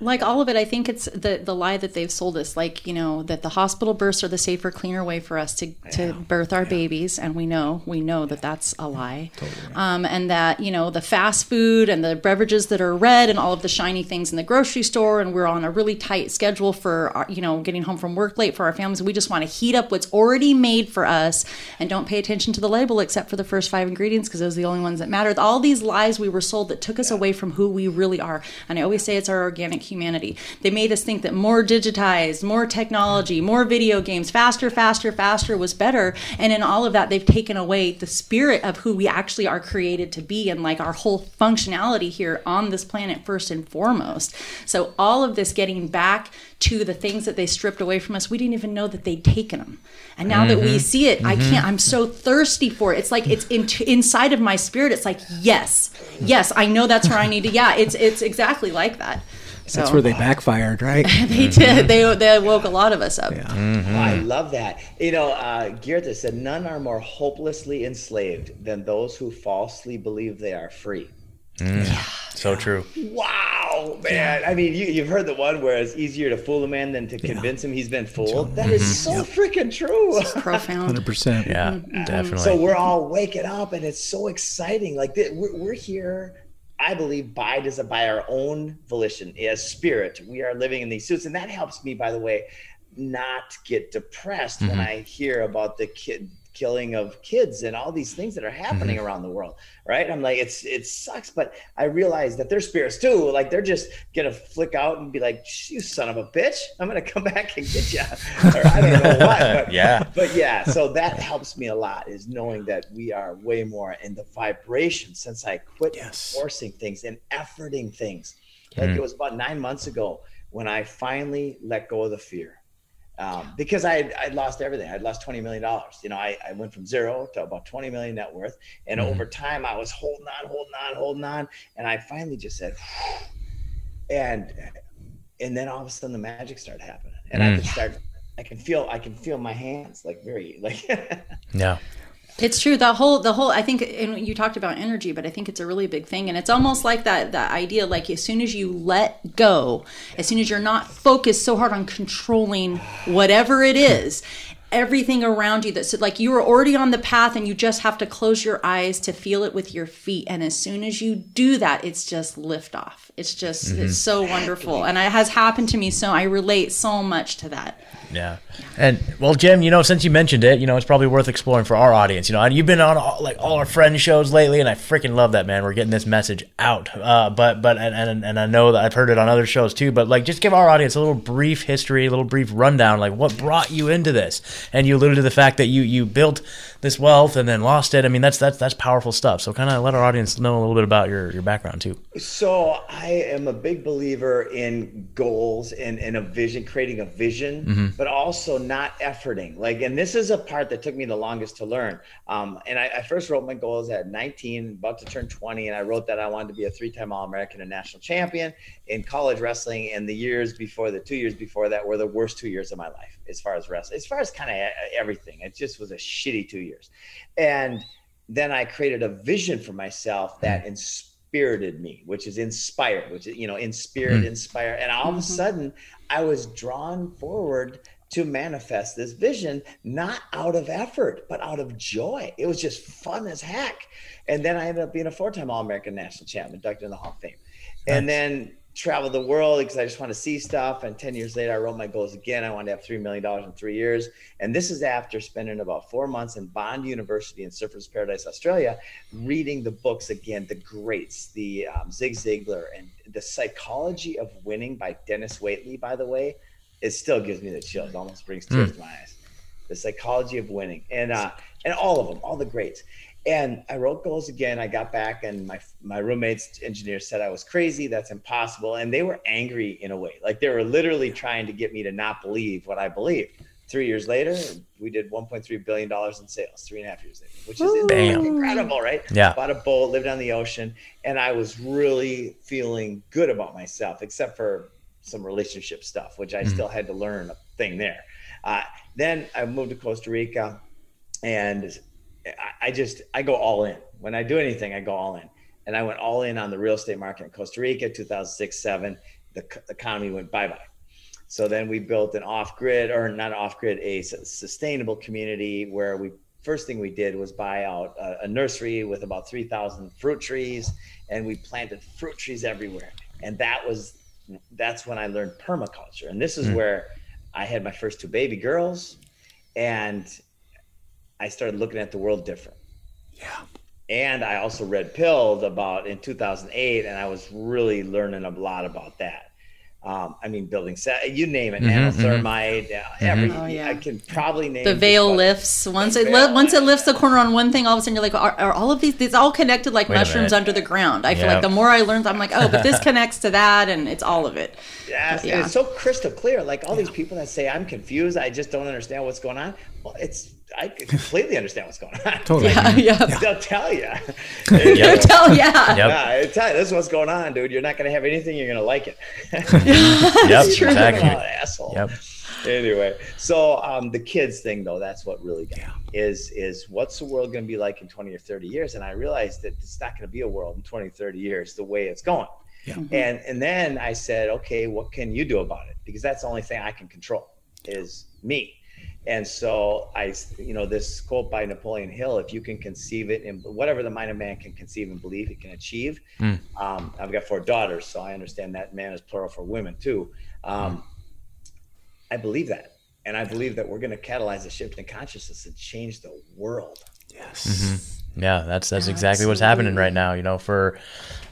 Speaker 3: Like all of it i think it's the the lie that they've sold us like you know that the hospital births are the safer cleaner way for us to to birth our babies and we know we know that that's a lie. Um, and that you know the fast food and the beverages that are red and all of the shiny things in the grocery store and we're on a really tight schedule for our, you know getting home from work late for our families we just want to heat up what's already made for us and don't pay attention to the label except for the first five ingredients because those are the only ones that matter. All these lies we were sold that took us away from who we really are. And i always say it's our organic humanity. They made us think that more digitized, more technology, more video games, faster, faster, faster was better. And in all of that, they've taken away the spirit of who we actually are created to be and like our whole functionality here on this planet, first and foremost. So, all of this getting back to the things that they stripped away from us, we didn't even know that they'd taken them. And now that we mm-hmm. see it, I mm-hmm. can't, I'm so thirsty for it. It's like it's in, inside of my spirit. It's like, yes, yes, I know that's where I need to. Yeah, it's, it's exactly like that. So
Speaker 2: That's where they backfired, right? [laughs]
Speaker 3: they did. They, they woke a lot of us up. Mm-hmm.
Speaker 4: I love that. You know, uh, Goethe said, none are more hopelessly enslaved than those who falsely believe they are free. Mm.
Speaker 1: So true.
Speaker 4: Wow, man. I mean, you, you've heard the one where it's easier to fool a man than to convince him he's been fooled. That is mm-hmm. so freaking true.
Speaker 3: Profound.
Speaker 2: 100%.
Speaker 1: Yeah, mm-hmm. definitely.
Speaker 4: So we're all waking up and it's so exciting. Like th- we're, we're here, I believe, by des- by our own volition, as spirit. We are living in these suits, and that helps me, by the way, not get depressed when mm-hmm. I hear about the kid killing of kids and all these things that are happening mm-hmm. around the world right? I'm like it's it sucks but i realize that they're spirits too. Like they're just gonna flick out and be like you son of a bitch. I'm gonna come [laughs] back and get you or i don't know what but [laughs]
Speaker 1: Yeah.
Speaker 4: but yeah so that helps me a lot is knowing that we are way more in the vibration since i quit
Speaker 2: Yes.
Speaker 4: forcing things and efforting things. Like mm-hmm. it was about nine months ago when i finally let go of the fear um, because I I'd lost everything. I'd lost $20 million. You know, I, I went from zero to about 20 million net worth. And over time, I was holding on, holding on, holding on. And I finally just said, and, and then all of a sudden the magic started happening and I could start, I can feel, I can feel my hands like very, like, [laughs]
Speaker 1: yeah.
Speaker 3: It's true. The whole, the whole. I think, and you talked about energy, but I think it's a really big thing, and it's almost like that. That idea, like as soon as you let go, as soon as you're not focused so hard on controlling whatever it is, everything around you that's like you are already on the path, and you just have to close your eyes to feel it with your feet. And as soon as you do that, it's just lift off. It's just, it's so wonderful, and it has happened to me. So I relate so much to that.
Speaker 1: Yeah. And well, Jim, you know, since you mentioned it, you know, it's probably worth exploring for our audience. You know, and you've been on all, like all our friend shows lately, and I freaking love that, man. We're getting this message out. Uh, but but and, and and I know that I've heard it on other shows too. But like, just give our audience a little brief history, a little brief rundown, like what brought you into this. And you alluded to the fact that you you built this wealth and then lost it. I mean, that's that's that's powerful stuff. So kind of let our audience know a little bit about your your background too.
Speaker 4: So I am a big believer in goals and, and a vision, creating a vision, but also not efforting. Like, and this is a part that took me the longest to learn. Um, and I, I first wrote my goals at 19, about to turn 20, and I wrote that I wanted to be a three-time All-American and national champion in college wrestling. And the years before, the two years before that, were the worst two years of my life as far as wrestling, as far as kind of everything. It just was a shitty two years. And then I created a vision for myself that hmm. inspired me, which is inspired, which is, you know, in spirit, hmm. inspire. And all of a mm-hmm. sudden, I was drawn forward to manifest this vision, not out of effort, but out of joy. It was just fun as heck. And then I ended up being a four time All American national champion, inducted in the Hall of Fame. And then traveled the world because I just want to see stuff. And 10 years later, I wrote my goals again. I wanted to have $3 million in three years. And this is after spending about four months in Bond University in Surfers Paradise, Australia, reading the books again, the greats, the um, Zig Ziglar and the psychology of winning by Dennis Waitley, by the way, it still gives me the chills, almost brings tears to my eyes. The psychology of winning and, uh, and all of them, all the greats. And I wrote goals again. I got back, and my my roommates engineers said I was crazy. That's impossible, and they were angry in a way. Like they were literally trying to get me to not believe what I believed. Three years later, we did 1.3 billion dollars in sales. Three and a half years later, which is
Speaker 1: Bam.
Speaker 4: incredible, right?
Speaker 1: Yeah.
Speaker 4: Bought a boat, lived on the ocean, and I was really feeling good about myself, except for some relationship stuff, which I still had to learn a thing there. Uh, then I moved to Costa Rica, and I, I just I go all in. When I do anything, I go all in. And I went all in on the real estate market in Costa Rica, 2006, seven. The economy went bye bye. So then we built an off grid, or not off grid, a sustainable community where we first thing we did was buy out a, a nursery with about 3,000 fruit trees, and we planted fruit trees everywhere. And that was that's when I learned permaculture. And this is hmm. where I had my first two baby girls, and I started looking at the world different.
Speaker 2: Yeah.
Speaker 4: And I also read Pilled about in 2008, and I was really learning a lot about that. Um, I mean, building set, you name it,
Speaker 1: Mm-hmm,
Speaker 4: nanothermite, uh, every,
Speaker 3: Oh, yeah.
Speaker 4: I can probably name
Speaker 3: the veil lifts once it
Speaker 4: veil,
Speaker 3: once it lifts the corner on one thing all of a sudden you're like are, are all of these it's all connected like
Speaker 1: Wait
Speaker 3: mushrooms under the ground i feel like the more i learn i'm like oh but this connects to that and it's all of it
Speaker 4: Yes, and
Speaker 3: Yeah.
Speaker 4: it's so crystal clear. Like all these people that say, I'm confused, I just don't understand what's going on. Well, it's, I completely understand what's going on.
Speaker 2: Totally. [laughs]
Speaker 3: yeah yeah
Speaker 4: They'll tell [laughs] you.
Speaker 1: Yep.
Speaker 3: tell yeah
Speaker 1: Yep.
Speaker 4: Yeah, I tell you, this is what's going on, dude. You're not going to have anything. You're going to like it. [laughs]
Speaker 1: Yep.
Speaker 3: true.
Speaker 1: Exactly.
Speaker 4: Oh, asshole.
Speaker 1: Yep.
Speaker 4: Anyway, so um, the kids thing though, that's what really got me, is is what's the world going to be like in 20 or 30 years? And I realized that it's not going to be a world in 20, 30 years the way it's going. Yeah. And and then I said, okay, what can you do about it? Because that's the only thing I can control is me. And so I, you know, this quote by Napoleon Hill: "If you can conceive it, and whatever the mind of man can conceive and believe, it can achieve." Um, I've got four daughters, so I understand that man is plural for women too. Um, I believe that, and I believe that we're going to catalyze a shift in consciousness and change the world.
Speaker 2: Yes.
Speaker 1: Yeah, that's that's exactly what's happening right now. You know, for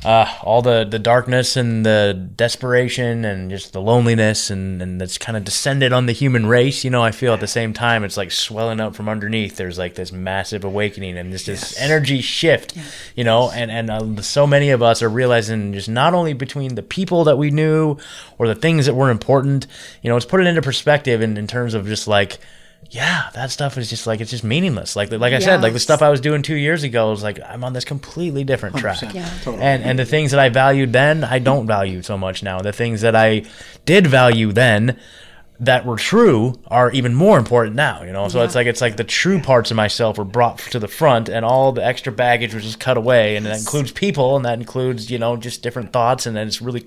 Speaker 1: uh, all the the darkness and the desperation and just the loneliness and and that's kind of descended on the human race. You know, I feel at the same time it's like swelling up from underneath. There's like this massive awakening and just this energy shift. You know, and and uh, so many of us are realizing just not only between the people that we knew or the things that were important. You know, it's put it into perspective in, in terms of just like yeah, that stuff is just like it's just meaningless. Like like I said, like the stuff I was doing two years ago is like I'm on this completely different track.
Speaker 3: Yeah.
Speaker 2: Totally.
Speaker 1: And and the things that I valued then, I don't value so much now. The things that I did value then that were true are even more important now, you know. So it's like it's like the true parts of myself were brought to the front and all the extra baggage was just cut away and that includes people and that includes, you know, just different thoughts and then it's really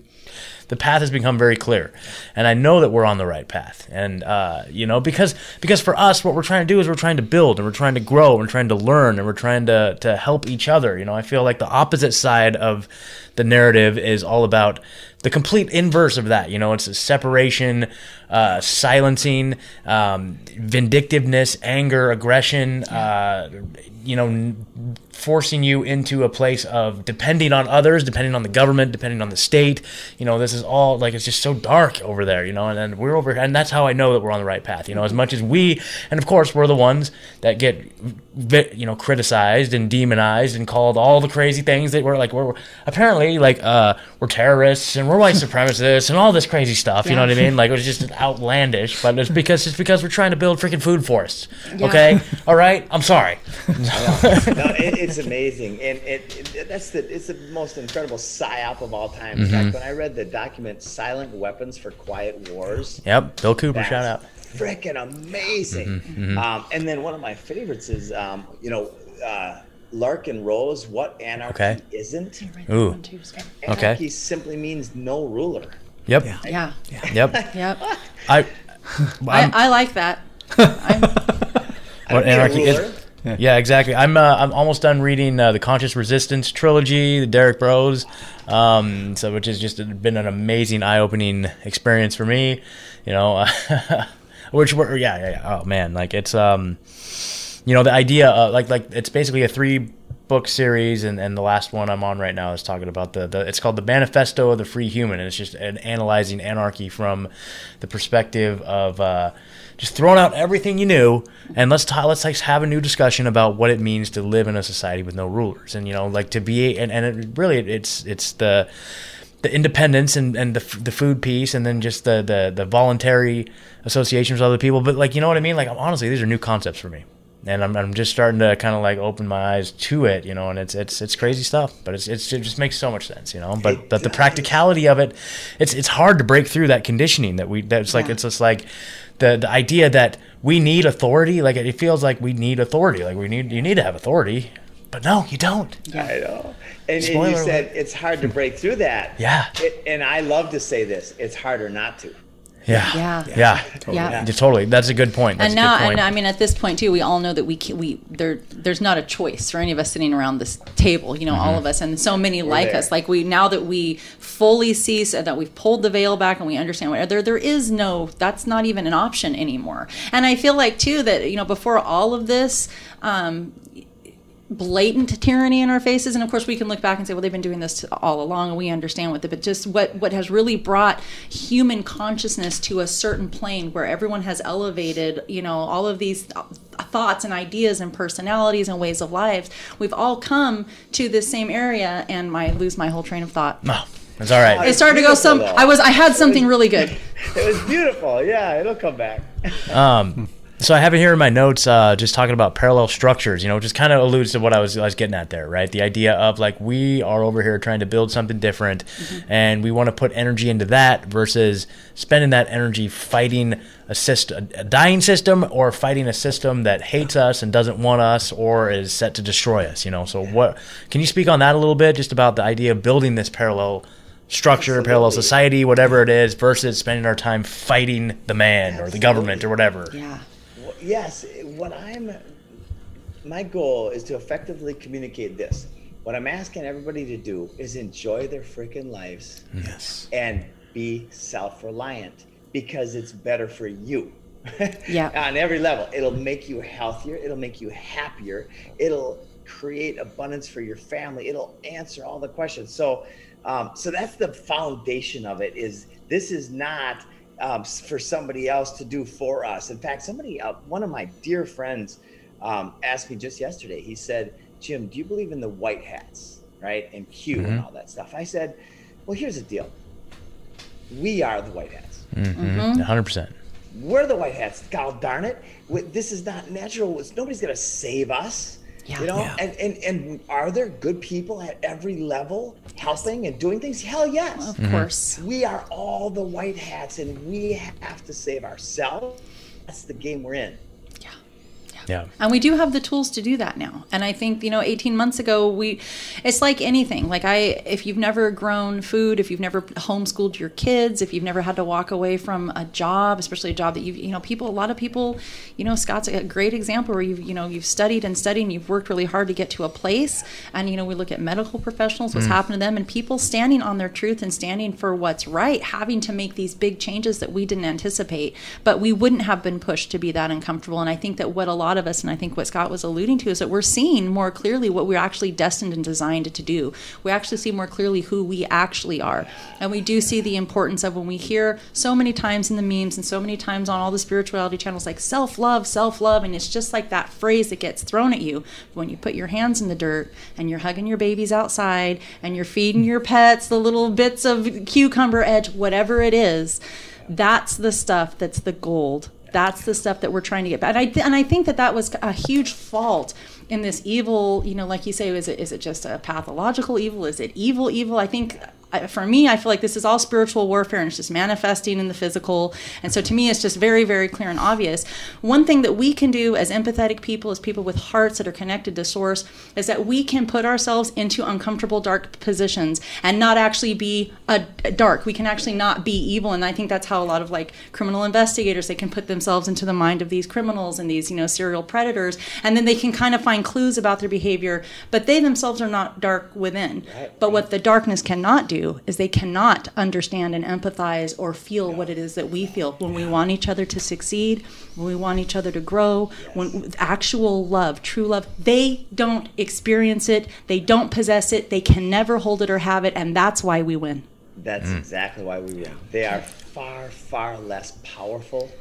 Speaker 1: the path has become very clear. And i know that we're on the right path. And uh, you know because because for us what we're trying to do is we're trying to build and we're trying to grow and we're trying to learn and we're trying to to help each other. You know i feel like the opposite side of the narrative is all about the complete inverse of that you know it's a separation uh, silencing um, vindictiveness anger aggression uh, you know forcing you into a place of depending on others, depending on the government, depending on the state. You know, this is all like it's just so dark over there, you know, and then we're over and that's how I know that we're on the right path. You know, as much as we and of course we're the ones that get you know criticized and demonized and called all the crazy things that we're like we're apparently like uh we're terrorists and we're white [laughs] supremacists and all this crazy stuff, you know what I mean? Like it was just outlandish, but it's because it's because we're trying to build freaking food for forests. Okay? All right? I'm sorry. [laughs]
Speaker 4: no, it, it's amazing, and it, it that's the it's the most incredible psyop of all time. In
Speaker 1: Mm-hmm.
Speaker 4: fact, when I read the document "Silent Weapons for Quiet Wars,"
Speaker 1: Yep, Bill Cooper, shout out.
Speaker 4: freaking amazing.
Speaker 1: Mm-hmm,
Speaker 4: Um, and then one of my favorites is, um, you know, uh, Larken Rose. What anarchy
Speaker 1: Okay.
Speaker 4: isn't?
Speaker 1: Ooh.
Speaker 4: Anarchy
Speaker 1: Okay.
Speaker 4: simply means no ruler.
Speaker 1: Yep.
Speaker 3: yeah
Speaker 1: Yep. [laughs]
Speaker 3: yep
Speaker 1: I.
Speaker 3: I,
Speaker 1: I'm,
Speaker 3: like that [laughs] I'm,
Speaker 1: what
Speaker 4: Be a
Speaker 1: anarchy is? Yeah, exactly. I'm uh, I'm almost done reading uh, the Conscious Resistance trilogy, the Derrick Broze, um, so which has just been an amazing, eye-opening experience for me. You know, [laughs] which were yeah, yeah, yeah. Oh man, like it's um, you know, the idea uh, like like it's basically a three book series and, and the last one I'm on right now is talking about the, the it's called the Manifesto of the Free Human and it's just an analyzing anarchy from the perspective of uh, just throwing out everything you knew and let's talk let's like have a new discussion about what it means to live in a society with no rulers and you know like to be and, and it really it's it's the the independence and, and the, the food piece and then just the, the the voluntary associations with other people but like you know what I mean? Like honestly these are new concepts for me and I'm, I'm just starting to kind of like open my eyes to it, you know, and it's it's it's crazy stuff, but it's, it's it just makes so much sense, you know. But but the practicality of it, it's it's hard to break through that conditioning that we that's like it's just like the the idea that we need authority, like it feels like we need authority, like we need you need to have authority, but no, you don't.
Speaker 4: I know. And, and you said it's hard to break through that.
Speaker 1: Yeah.
Speaker 4: It, and I love to say this: it's harder not to.
Speaker 1: Yeah,
Speaker 3: Yeah.
Speaker 1: yeah,
Speaker 3: Yeah.
Speaker 1: yeah. totally. That's a good point. That's
Speaker 3: and
Speaker 1: a
Speaker 3: now,
Speaker 1: good point.
Speaker 3: and I mean, at this point too, we all know that we can, we there there's not a choice for any of us sitting around this table. You know, all
Speaker 1: Mm-hmm.
Speaker 3: of us, and so many like
Speaker 4: there.
Speaker 3: us. Like we now that we fully see so that we've pulled the veil back and we understand what there there is no that's not even an option anymore. And I feel like too that you know before all of this. Um, blatant tyranny in our faces and of course we can look back and say well they've been doing this all along and we understand what the but just what what has really brought human consciousness to a certain plane where everyone has elevated you know all of these thoughts and ideas and personalities and ways of lives we've all come to this same area and my lose my whole train of thought
Speaker 1: Oh, it's all right.
Speaker 3: it started to go some
Speaker 4: though.
Speaker 3: i was i had something really good [laughs]
Speaker 4: It was beautiful. Yeah, it'll come back.
Speaker 1: Um, so I have it here in my notes, uh, just talking about parallel structures. You know, just kind of alludes to what I was I was getting at there, right? The idea of like we are over here trying to build something different, and we want to put energy into that versus spending that energy fighting a system, a dying system, or fighting a system that hates us and doesn't want us, or is set to destroy us. You know, so what? Can you speak on that a little bit, just about the idea of building this parallel? Structure, parallel society, whatever it is, versus spending our time fighting the man or the government or whatever.
Speaker 3: yeah
Speaker 4: yes, what I'm my goal is to effectively communicate this. What I'm asking everybody to do is enjoy their freaking lives
Speaker 2: Yes.
Speaker 4: and be self-reliant because it's better for you. [laughs]
Speaker 3: Yeah.
Speaker 4: On every level, it'll make you healthier, it'll make you happier, it'll create abundance for your family, it'll answer all the questions. So um, so that's the foundation of it is this is not um, for somebody else to do for us. In fact, somebody, uh, one of my dear friends, um, asked me just yesterday. He said, "Jim, do you believe in the white hats, right, and Q and all that stuff?" I said, "Well, here's the deal. We are the white hats.
Speaker 1: Mm-hmm. 100%.
Speaker 4: We're the white hats. God darn it! This is not natural. It's- Nobody's gonna save us."
Speaker 3: Yeah.
Speaker 4: You know,
Speaker 2: Yeah.
Speaker 4: and, and and are there good people at every level helping and doing things? Hell yes.
Speaker 3: of mm-hmm. course
Speaker 4: We are all the white hats, and we have to save ourselves. That's the game we're in.
Speaker 1: Yeah.
Speaker 3: And we do have the tools to do that now. And I think, you know, 18 months ago, we, it's like anything. Like, I, if you've never grown food, if you've never homeschooled your kids, if you've never had to walk away from a job, especially a job that you've, you know, people, a lot of people, you know, Scott's a great example where you've, you know, you've studied and studied and you've worked really hard to get to a place. And, you know, we look at medical professionals, what's mm. happened to them, and people standing on their truth and standing for what's right, having to make these big changes that we didn't anticipate. But we wouldn't have been pushed to be that uncomfortable. And I think that what a lot of us, and I think what Scott was alluding to, is that we're seeing more clearly what we're actually destined and designed to do. We actually see more clearly who we actually are. And we do see the importance of when we hear so many times in the memes and so many times on all the spirituality channels like self love, self love. And it's just like that phrase that gets thrown at you when you put your hands in the dirt and you're hugging your babies outside and you're feeding your pets the little bits of cucumber edge, whatever it is. That's the stuff that's the gold that's the stuff that we're trying to get back. And I, th- and I think that that was a huge fault in this evil, you know, like you say, is it, is it just a pathological evil? Is it evil, evil? I think for me, I feel like this is all spiritual warfare and it's just manifesting in the physical. And so to me, it's just very, very clear and obvious. One thing that we can do as empathetic people, as people with hearts that are connected to source, is that we can put ourselves into uncomfortable, dark positions and not actually be a, a dark. We can actually not be evil. And I think that's how a lot of like criminal investigators, they can put themselves into the mind of these criminals and these, you know, serial predators. And then they can kind of find clues about their behavior, but they themselves are not dark within. But what the darkness cannot do is they cannot understand and empathize or feel what it is that we feel when we want each other to succeed, when we want each other to grow, when with actual love, true love, they don't experience it, they don't possess it, they can never hold it or have it, and that's why we win.
Speaker 4: That's mm. exactly why we win. They are far, far less powerful.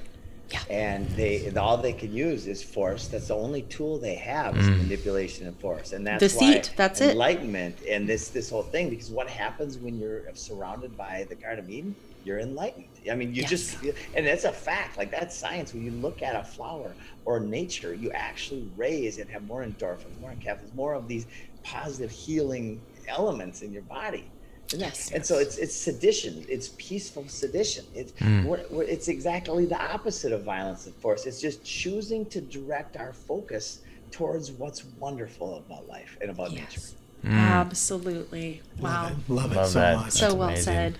Speaker 3: Yeah.
Speaker 4: And they all they can use is force. That's the only tool they have is mm. manipulation and force. And that's
Speaker 3: Deceit,
Speaker 4: why
Speaker 3: that's it.
Speaker 4: enlightenment and this this whole thing. Because what happens when you're surrounded by the Garden of Eden? You're enlightened. I mean, you just and that's a fact. Like that's science. When you look at a flower or nature, you actually raise and have more endorphins, more enkephalins, more of these positive healing elements in your body. And,
Speaker 3: Yes.
Speaker 4: and so it's it's sedition. It's peaceful sedition. It's we're, we're, it's exactly the opposite of violence and force. It's just choosing to direct our focus towards what's wonderful about life and about nature.
Speaker 3: Yes. Absolutely. Wow.
Speaker 2: Love it
Speaker 1: Love
Speaker 2: so
Speaker 1: that.
Speaker 2: much.
Speaker 3: So well
Speaker 1: amazing.
Speaker 3: said.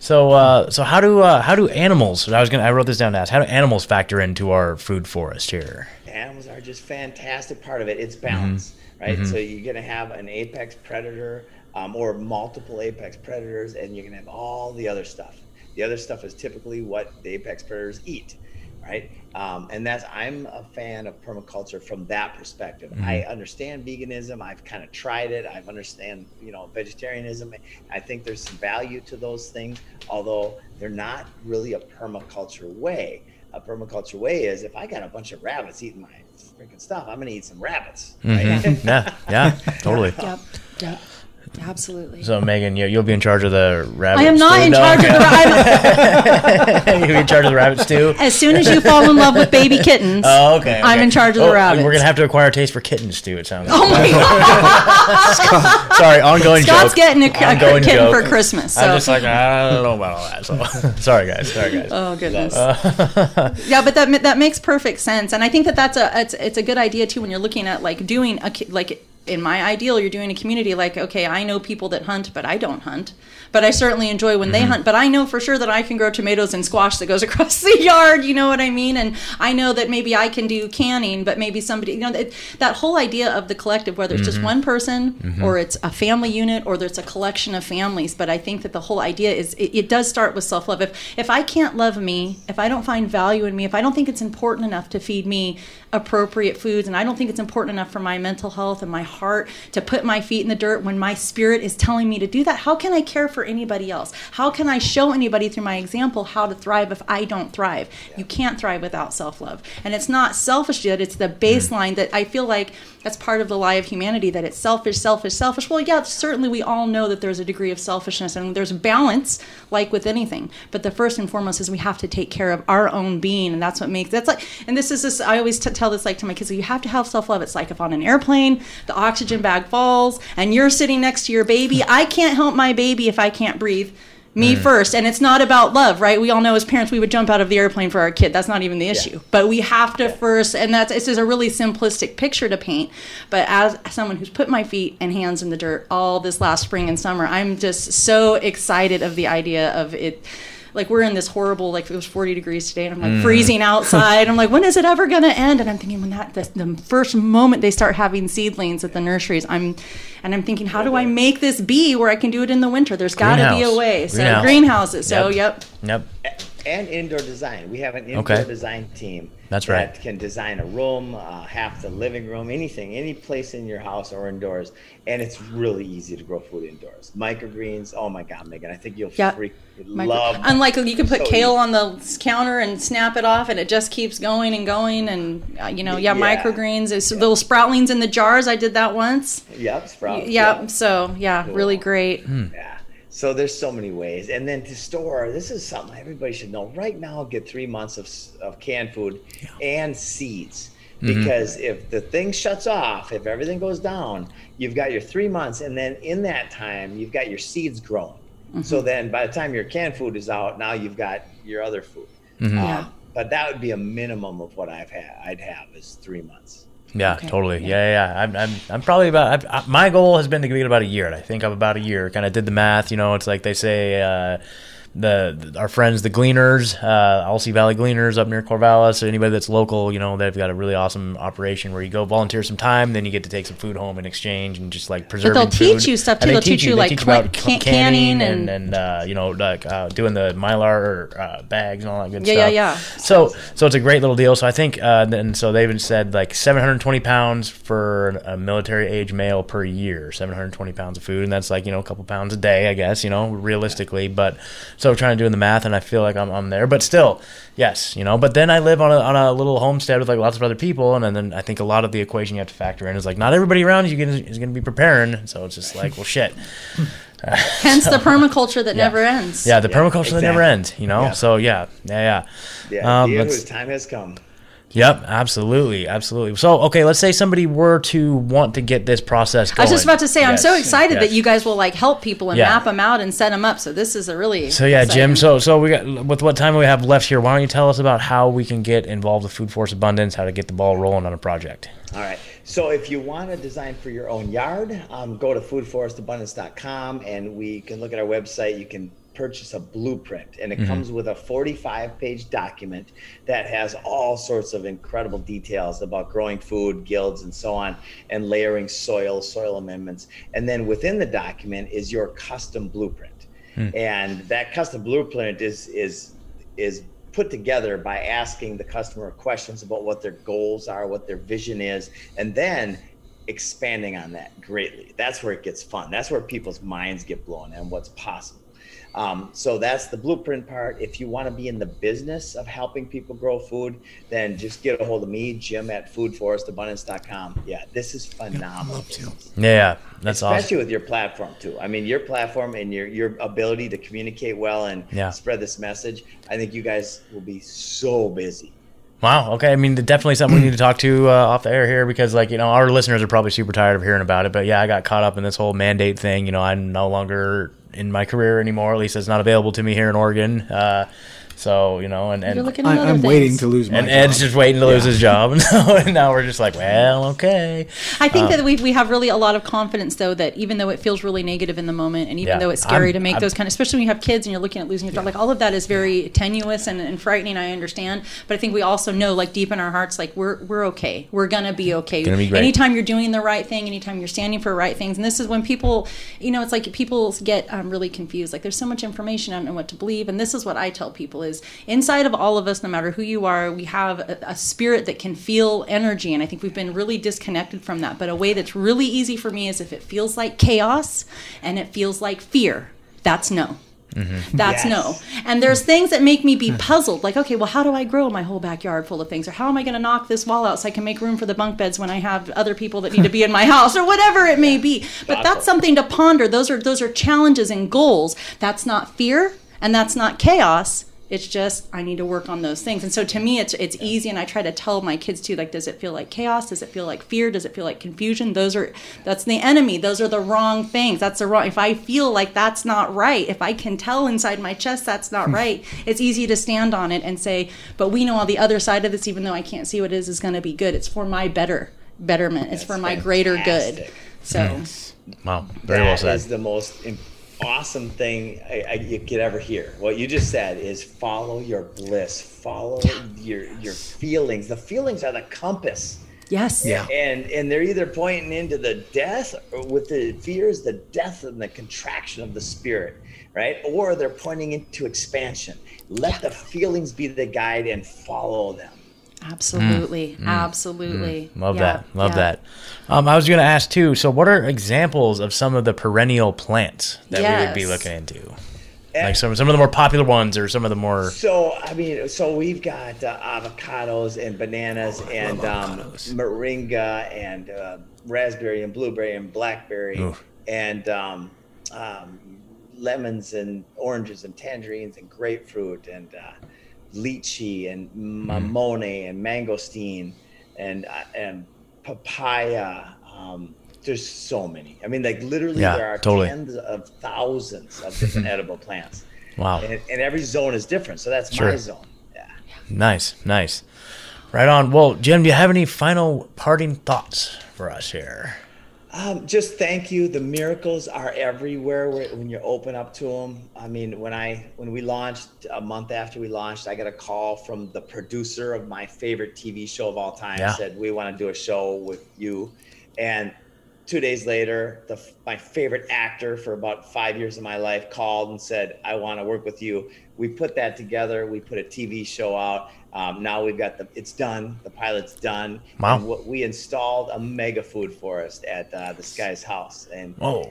Speaker 1: So, uh, so how do uh, how do animals? I was gonna I wrote this down to ask. How do animals factor into our food forest here?
Speaker 4: Animals are just fantastic part of it. It's balance, right? So you're gonna have an apex predator um, or multiple apex predators, and you're gonna have all the other stuff. The other stuff is typically what the apex predators eat. right? Um, and that's I'm a fan of permaculture from that perspective. I understand veganism. I've kind of tried it. I've understand you know vegetarianism. I think there's some value to those things, although they're not really a permaculture way. A permaculture way is if I got a bunch of rabbits eating my freaking stuff, I'm gonna eat some rabbits. Right?
Speaker 1: Yeah, [laughs] yeah, [laughs] totally.
Speaker 3: Yep. Yep. Absolutely.
Speaker 1: So Megan, you, you'll be in charge of the rabbit.
Speaker 3: I am not
Speaker 1: stew?
Speaker 3: in
Speaker 1: No?
Speaker 3: charge of the rabbit. [laughs]
Speaker 1: You'll be in charge of the rabbit stew.
Speaker 3: As soon as you fall in love with baby kittens, [laughs]
Speaker 1: Oh, okay.
Speaker 3: I'm in charge of the
Speaker 1: Oh,
Speaker 3: rabbits.
Speaker 1: We're gonna have to acquire a taste for kittens too. It sounds.
Speaker 3: oh my god, [laughs]
Speaker 1: Sorry, ongoing
Speaker 3: Scott's
Speaker 1: joke.
Speaker 3: getting a, a kitten
Speaker 1: joke.
Speaker 3: for Christmas. So.
Speaker 1: I'm just like I don't know about all that. So sorry, guys. Sorry, guys.
Speaker 3: Oh goodness.
Speaker 1: Uh,
Speaker 3: yeah, but that that makes perfect sense, and I think that that's a it's, it's a good idea too when you're looking at like doing a like in my ideal you're doing a community like okay I know people that hunt but I don't hunt. But I certainly enjoy when they mm-hmm. hunt. But I know for sure that I can grow tomatoes and squash that goes [laughs] across the yard you know what I mean? And I know that maybe I can do canning but maybe somebody you know that, that whole idea of the collective whether it's just mm-hmm. one person mm-hmm. or it's a family unit or there's a collection of families. But I think that the whole idea is it, it does start with self-love. If if I can't love me if I don't find value in me if I don't think it's important enough to feed me appropriate foods. And I don't think it's important enough for my mental health and my heart to put my feet in the dirt when my spirit is telling me to do that. How can I care for anybody else? How can I show anybody through my example how to thrive if I don't thrive? You can't thrive without self-love. And it's not selfish yet it's the baseline that I feel like that's part of the lie of humanity that it's selfish selfish selfish. Well yeah certainly we all know that there's a degree of selfishness and there's balance like with anything. But the first and foremost is we have to take care of our own being and that's what makes that's like and this is this i always t- tell this like to my kids you have to have self-love. It's like if on an airplane the oxygen bag falls and you're sitting next to your baby i can't help my baby if i can't breathe. Me mm. first. And it's not about love right? We all know as parents we would jump out of the airplane for our kid. That's not even the issue. But we have to first and that's this is a really simplistic picture to paint but as someone who's put my feet and hands in the dirt all this last spring and summer i'm just so excited of the idea of it like we're in this horrible like it was 40 degrees today and i'm like mm. freezing [laughs] outside. I'm like when is it ever going to end? And i'm thinking when that the, the first moment they start having seedlings at the nurseries i'm and i'm thinking how do i make this be where i can do it in the winter? There's got to be a way. So
Speaker 1: Greenhouse.
Speaker 3: greenhouses. So
Speaker 1: Yep.
Speaker 3: yep.
Speaker 1: Yep.
Speaker 4: And indoor design. We have an indoor
Speaker 1: Okay.
Speaker 4: design team.
Speaker 1: That's
Speaker 4: that
Speaker 1: right.
Speaker 4: Can design a room, uh, half the living room, anything, any place in your house or indoors, and it's really easy to grow food indoors. Microgreens. Oh my God, Megan! I think you'll
Speaker 3: Yeah.
Speaker 4: freak
Speaker 3: Micro-
Speaker 4: love.
Speaker 3: Unlike you can put
Speaker 4: So
Speaker 3: kale
Speaker 4: easy.
Speaker 3: on the counter and snap it off, and it just keeps going and going. And uh, you know, yeah,
Speaker 4: Yeah.
Speaker 3: microgreens, is little sproutlings in the jars. I did that once.
Speaker 4: Yep, sprouts.
Speaker 3: yeah,
Speaker 4: yep.
Speaker 3: so yeah, really great.
Speaker 4: Yeah. So there's so many ways, and then to store. This is something everybody should know. Right now, get three months of, of canned food and seeds. Mm-hmm. Because if the thing shuts off, if everything goes down, you've got your three months, and then in that time, you've got your seeds growing. Mm-hmm. So then, by the time your canned food is out, now you've got your other food. Mm-hmm. Um,
Speaker 3: Yeah.
Speaker 4: But that would be a minimum of what I've had. I'd have is three months.
Speaker 1: Yeah,
Speaker 3: Okay.
Speaker 1: totally. Yeah, yeah. yeah. I'm, I'm, I'm probably about. I, I, my goal has been to get about a year. and I think I'm about a year. Kind of did the math. You know, it's like they say. Uh, the, our friends the Gleaners, uh, Alsea Valley Gleaners up near Corvallis. So anybody that's local, you know, they've got a really awesome operation where you go volunteer some time, then you get to take some food home in exchange and just like preserving.
Speaker 3: they'll teach
Speaker 1: food.
Speaker 3: you stuff, too.
Speaker 1: They
Speaker 3: They'll teach you, like,
Speaker 1: teach about
Speaker 3: can-
Speaker 1: canning and
Speaker 3: and-
Speaker 1: and uh, you know like uh, doing the mylar uh, bags and all that good
Speaker 3: Yeah,
Speaker 1: stuff.
Speaker 3: yeah, yeah.
Speaker 1: So so it's a great little deal. So I think uh, then so they even said like 720 pounds for a military age male per year, 720 pounds of food, and that's like you know a couple pounds a day, I guess you know realistically. But so trying to do the math, and I feel like I'm, I'm there, but still, yes, you know. But then I live on a, on a little homestead with like lots of other people, and then I think a lot of the equation you have to factor in is like not everybody around you is going to be preparing, so it's just like well shit. [laughs]
Speaker 3: Hence the permaculture that never ends.
Speaker 1: Yeah, the
Speaker 4: Yeah,
Speaker 1: permaculture that never ends, you know.
Speaker 4: Yeah.
Speaker 1: So yeah, yeah, yeah.
Speaker 4: Yeah,
Speaker 1: Um,
Speaker 4: the time has come.
Speaker 1: Yep, absolutely, absolutely. So, okay, let's say somebody were to want to get this process
Speaker 3: I was just about to say, I'm so excited
Speaker 1: yes.
Speaker 3: that you guys will like help people and
Speaker 1: Yeah.
Speaker 3: map them out and set them up. So this is a really
Speaker 1: So yeah, Jim. So so we got with what time we have left here. Why don't you tell us about how we can get involved with Food Forest Abundance, how to get the ball rolling on a project?
Speaker 4: All right. So if you want to design for your own yard, um, go to foodforestabundance.com and we can look at our website. You can purchase a blueprint and it mm-hmm. comes with a 45 page document that has all sorts of incredible details about growing food, guilds, and so on, and layering soil, soil amendments. And then within the document is your custom blueprint. Hmm. And that custom blueprint is is is put together by asking the customer questions about what their goals are, what their vision is, and then expanding on that greatly. That's where it gets fun. That's where people's minds get blown and what's possible. Um, so that's the blueprint part. If you want to be in the business of helping people grow food, then just get a hold of me, Jim at foodforestabundance.com. Yeah, this is phenomenal.
Speaker 1: Yeah, that's awesome.
Speaker 4: Especially
Speaker 1: awesome.
Speaker 4: with your platform too. I mean, your platform and your your ability to communicate well and
Speaker 1: Yeah.
Speaker 4: spread this message. I think you guys will be so busy.
Speaker 1: Wow. Okay. I mean, definitely something we need to talk to uh, off the air here because, like, you know, our listeners are probably super tired of hearing about it. But yeah, I got caught up in this whole mandate thing. You know, I'm no longer in my career anymore. At least it's not available to me here in Oregon. Uh, so you know, and
Speaker 3: You're
Speaker 1: and
Speaker 3: looking at
Speaker 2: I, I'm
Speaker 3: things.
Speaker 2: waiting to lose my
Speaker 1: and
Speaker 2: job.
Speaker 1: Ed's just waiting to lose his job, [laughs] and now, and now we're just like, well, okay.
Speaker 3: I think
Speaker 1: Um,
Speaker 3: that we, we have really a lot of confidence, though, that even though it feels really negative in the moment, and even
Speaker 1: Yeah.
Speaker 3: though it's scary
Speaker 1: I'm-
Speaker 3: to make
Speaker 1: I'm-
Speaker 3: those kind of, especially when you have kids and you're looking at losing your job, like all of that is very tenuous and, and frightening. I understand, but I think we also know, like deep in our hearts, like we're we're okay. We're gonna be okay.
Speaker 1: Gonna be great.
Speaker 3: Anytime you're doing the right thing, anytime you're standing for right things, and this is when people, you know, it's like people get um, really confused. Like there's so much information on what to believe, and this is what I tell people: is inside of all of us, no matter who you are, we have a, a spirit that can feel energy, and I think we've been really disconnected from that. But a way that's really easy for me is if it feels like chaos and it feels like fear. That's no. Mm-hmm. That's
Speaker 4: Yes.
Speaker 3: no. And there's things that make me be puzzled. Like, okay, well, how do I grow my whole backyard full of things? Or how am I going to knock this wall out so I can make room for the bunk beds when I have other people that need to be in my [laughs] house or whatever it may be? But that's something to ponder. Those are those are challenges and goals. That's not fear and that's not chaos. It's just I need to work on those things. And so to me it's it's easy and I try to tell my kids too like does it feel like chaos? Does it feel like fear? Does it feel like confusion? Those are that's the enemy. Those are the wrong things. That's the wrong if I feel like that's not right, if I can tell inside my chest that's not hmm. right, it's easy to stand on it and say, but we know on the other side of this even though I can't see what it is is going to be good. It's for my better betterment. It's for my greater good.
Speaker 4: fantastic.
Speaker 3: So
Speaker 1: Wow. Very well said.
Speaker 4: is the most im- awesome thing I, I, you could ever hear. What you just said is follow your bliss, follow your your feelings. The feelings are the compass.
Speaker 3: yes.
Speaker 2: Yeah.
Speaker 4: and and they're either pointing into the death or with the fears the death and the contraction of the spirit right or they're pointing into expansion let the feelings be the guide and follow them
Speaker 3: Absolutely. Absolutely.
Speaker 1: Love
Speaker 3: Yeah,
Speaker 1: that. Love
Speaker 3: yeah.
Speaker 1: that. Um, I was going to ask too. So, what are examples of some of the perennial plants that we would be looking into? Like some some of the more popular ones, or some of the more.
Speaker 4: so i mean so we've got uh, avocados and bananas and um, moringa and uh, raspberry and blueberry and blackberry
Speaker 1: Ooh.
Speaker 4: and um, um, lemons and oranges and tangerines and grapefruit and uh, lychee and mamone and mangosteen and uh, and papaya. Um, there's so many. I mean, like literally,
Speaker 1: Yeah,
Speaker 4: there are
Speaker 1: totally.
Speaker 4: tens of thousands of different [laughs] edible plants,
Speaker 1: Wow.
Speaker 4: and, and every zone is different. So that's
Speaker 1: Sure.
Speaker 4: my zone. Yeah.
Speaker 1: Nice. Nice. Right on. Well, Jim, do you have any final parting thoughts for us here?
Speaker 4: Um, just thank you. The miracles are everywhere when you open up to them. I mean, when I when we launched a month after we launched, I got a call from the producer of my favorite TV show of all time.
Speaker 1: Yeah.
Speaker 4: Said we want to do a show with you, and two days later, the my favorite actor for about five years of my life called and said, "I want to work with you." We put that together. We put a TV show out. Um, now we've got the it's done. The pilot's done.
Speaker 1: Wow.
Speaker 4: And what- we installed a mega food forest at uh, this guy's house, and
Speaker 1: oh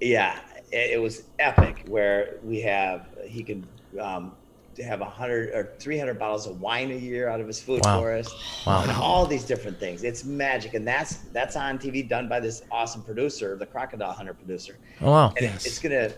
Speaker 4: yeah, it, it was epic. Where we have he can um, have a hundred or three hundred bottles of wine a year out of his food
Speaker 1: Wow.
Speaker 4: forest,
Speaker 1: Wow.
Speaker 4: and all these different things. It's magic, and that's that's on TV, done by this awesome producer, the Crocodile Hunter producer,
Speaker 1: Oh, wow.
Speaker 4: and it- it's gonna.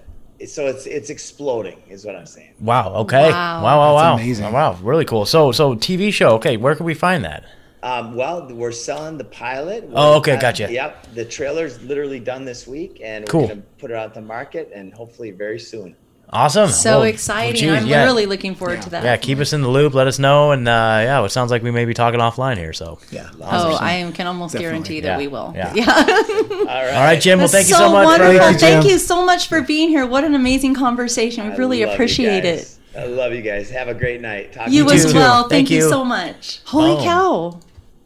Speaker 4: So it's it's exploding, is what I'm saying.
Speaker 1: Wow. Okay.
Speaker 3: Wow.
Speaker 1: Wow. Wow.
Speaker 2: That's
Speaker 1: Wow.
Speaker 2: amazing.
Speaker 1: Oh, wow. Really cool. So, so TV show. Okay. Where can we find that?
Speaker 4: Um, well, we're selling the pilot.
Speaker 1: Oh,
Speaker 4: We're-
Speaker 1: okay,
Speaker 4: uh,
Speaker 1: gotcha.
Speaker 4: Yep, the trailer's literally done this week, and we're
Speaker 1: Cool.
Speaker 4: gonna put it out the market, and hopefully very soon.
Speaker 1: Awesome.
Speaker 3: So
Speaker 1: Well,
Speaker 3: exciting.
Speaker 1: geez,
Speaker 3: I'm
Speaker 1: yeah.
Speaker 3: really looking forward to that.
Speaker 1: Yeah, keep us in the loop. Let us know, and uh, yeah, it sounds like we may be talking offline here. So,
Speaker 2: Yeah.
Speaker 3: Oh, I am, can almost
Speaker 2: Definitely.
Speaker 3: guarantee that
Speaker 1: Yeah.
Speaker 3: we will.
Speaker 1: Yeah.
Speaker 4: All right. [laughs]
Speaker 1: all right, Jim. Well,
Speaker 3: That's
Speaker 1: thank you
Speaker 3: so,
Speaker 1: so much.
Speaker 3: wonderful.
Speaker 1: For,
Speaker 2: Thank you,
Speaker 3: Thank you so much for being here. What an amazing conversation. We
Speaker 4: I
Speaker 3: really
Speaker 4: love
Speaker 3: appreciate it.
Speaker 4: I love you guys. Have a great night. Talk to
Speaker 3: You
Speaker 1: You
Speaker 3: as well.
Speaker 1: Thank
Speaker 3: Thank, you.
Speaker 1: you.
Speaker 3: so much. Holy
Speaker 1: Boom.
Speaker 3: cow.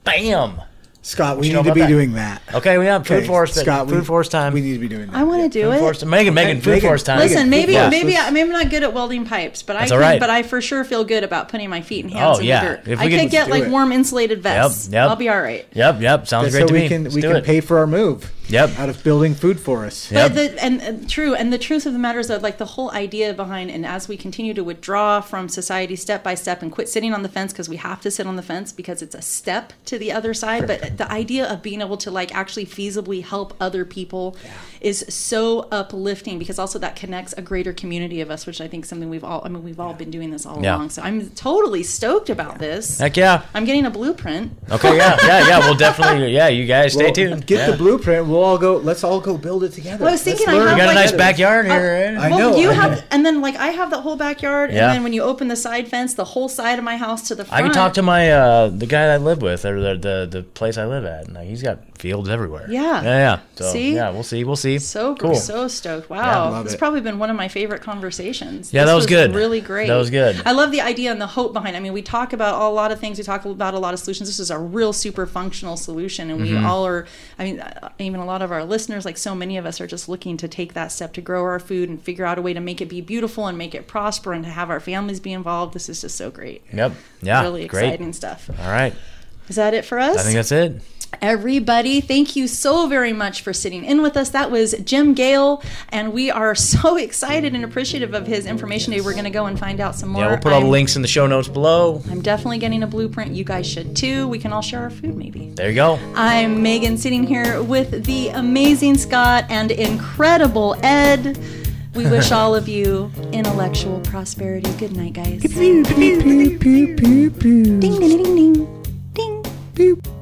Speaker 1: Bam.
Speaker 2: Scott, we
Speaker 1: you
Speaker 2: need to be
Speaker 1: that?
Speaker 2: doing that.
Speaker 1: Okay, we have food
Speaker 2: Okay,
Speaker 1: forest.
Speaker 2: Scott,
Speaker 1: food
Speaker 2: we,
Speaker 1: forest time.
Speaker 2: We need to be doing that.
Speaker 3: I want to do
Speaker 1: Food
Speaker 3: it.
Speaker 1: forest. Megan, Megan,
Speaker 2: Hey,
Speaker 1: food
Speaker 2: Megan,
Speaker 1: forest time.
Speaker 3: Listen, maybe
Speaker 1: Yeah.
Speaker 3: maybe I, maybe I'm not good at welding pipes, but I can.
Speaker 1: all right.
Speaker 3: But I for sure feel good about putting my feet and oh, hands
Speaker 1: Oh,
Speaker 3: in
Speaker 1: yeah.
Speaker 3: the dirt.
Speaker 1: If
Speaker 3: I
Speaker 1: we
Speaker 3: could
Speaker 1: could
Speaker 3: get like
Speaker 2: it.
Speaker 3: warm insulated vests.
Speaker 1: yep.
Speaker 3: I'll be all right.
Speaker 1: Yep, yep. Sounds
Speaker 2: That's
Speaker 1: great
Speaker 2: so
Speaker 1: to
Speaker 2: we
Speaker 1: me.
Speaker 2: can
Speaker 1: Let's
Speaker 2: we can
Speaker 1: it.
Speaker 2: pay for our move.
Speaker 1: Yep.
Speaker 2: Out of building food forests.
Speaker 1: Yep.
Speaker 3: But the and, and true, and the truth of the matter is that like the whole idea behind, and as we continue to withdraw from society step by step and quit sitting on the fence because we have to sit on the fence because it's a step to the other side. But the idea of being able to like actually feasibly help other people is so uplifting because also that connects a greater community of us, which I think is something we've all. I mean, we've all been doing this all
Speaker 1: Yeah.
Speaker 3: along. So I'm totally stoked about this.
Speaker 1: Heck yeah.
Speaker 3: I'm getting a blueprint.
Speaker 1: Okay, yeah, [laughs] yeah, yeah. We'll definitely, yeah. You guys stay
Speaker 2: Well,
Speaker 1: tuned.
Speaker 2: Get
Speaker 1: Yeah.
Speaker 2: the blueprint. We'll all go. Let's all go build it together.
Speaker 3: Well, I was
Speaker 2: Let's
Speaker 3: thinking I have,
Speaker 1: You got a nice backyard here, right?
Speaker 2: I
Speaker 3: well,
Speaker 2: know,
Speaker 3: you
Speaker 2: I
Speaker 3: have,
Speaker 2: know.
Speaker 3: and then like I have that whole backyard,
Speaker 1: Yeah.
Speaker 3: and then when you open the side fence, the whole side of my house to the front.
Speaker 1: I can talk to my uh, the guy I live with, or the the, the place I live at. and like, he's got fields everywhere.
Speaker 3: Yeah.
Speaker 1: yeah, yeah. So,
Speaker 3: See?
Speaker 1: yeah, we'll see, we'll see.
Speaker 3: So
Speaker 1: cool.
Speaker 3: so stoked! Wow,
Speaker 2: love
Speaker 3: it's
Speaker 2: it.
Speaker 3: probably been one of my favorite conversations.
Speaker 1: Yeah,
Speaker 3: This
Speaker 1: that was good.
Speaker 3: Really great.
Speaker 1: That was good.
Speaker 3: I love the idea and the hope behind. I mean, we talk about a lot of things. We talk about a lot of solutions. This is a real super functional solution, and we
Speaker 1: Mm-hmm.
Speaker 3: all are. I mean, uh, even a lot of our listeners, like so many of us, are just looking to take that step to grow our food and figure out a way to make it be beautiful and make it prosper and to have our families be involved. This is just so great.
Speaker 1: Yep. Yeah.
Speaker 3: really
Speaker 1: great.
Speaker 3: exciting stuff.
Speaker 1: All right.
Speaker 3: Is that it for us?
Speaker 1: I think that's it.
Speaker 3: Everybody, thank you so very much for sitting in with us. That was Jim Gale, and we are [laughs] so excited and appreciative of his information today. We're going to go and find out some more.
Speaker 1: Yeah, we'll put all the
Speaker 3: I'm-
Speaker 1: links in the show notes below.
Speaker 3: I'm definitely getting a blueprint. You guys should too. We can all share our food, maybe.
Speaker 1: There you go.
Speaker 3: I'm Megan, sitting here with the amazing Scott and incredible Ed. We [laughs] wish all of you intellectual prosperity. Good night, guys. ding, ding, ding, ding. Pew.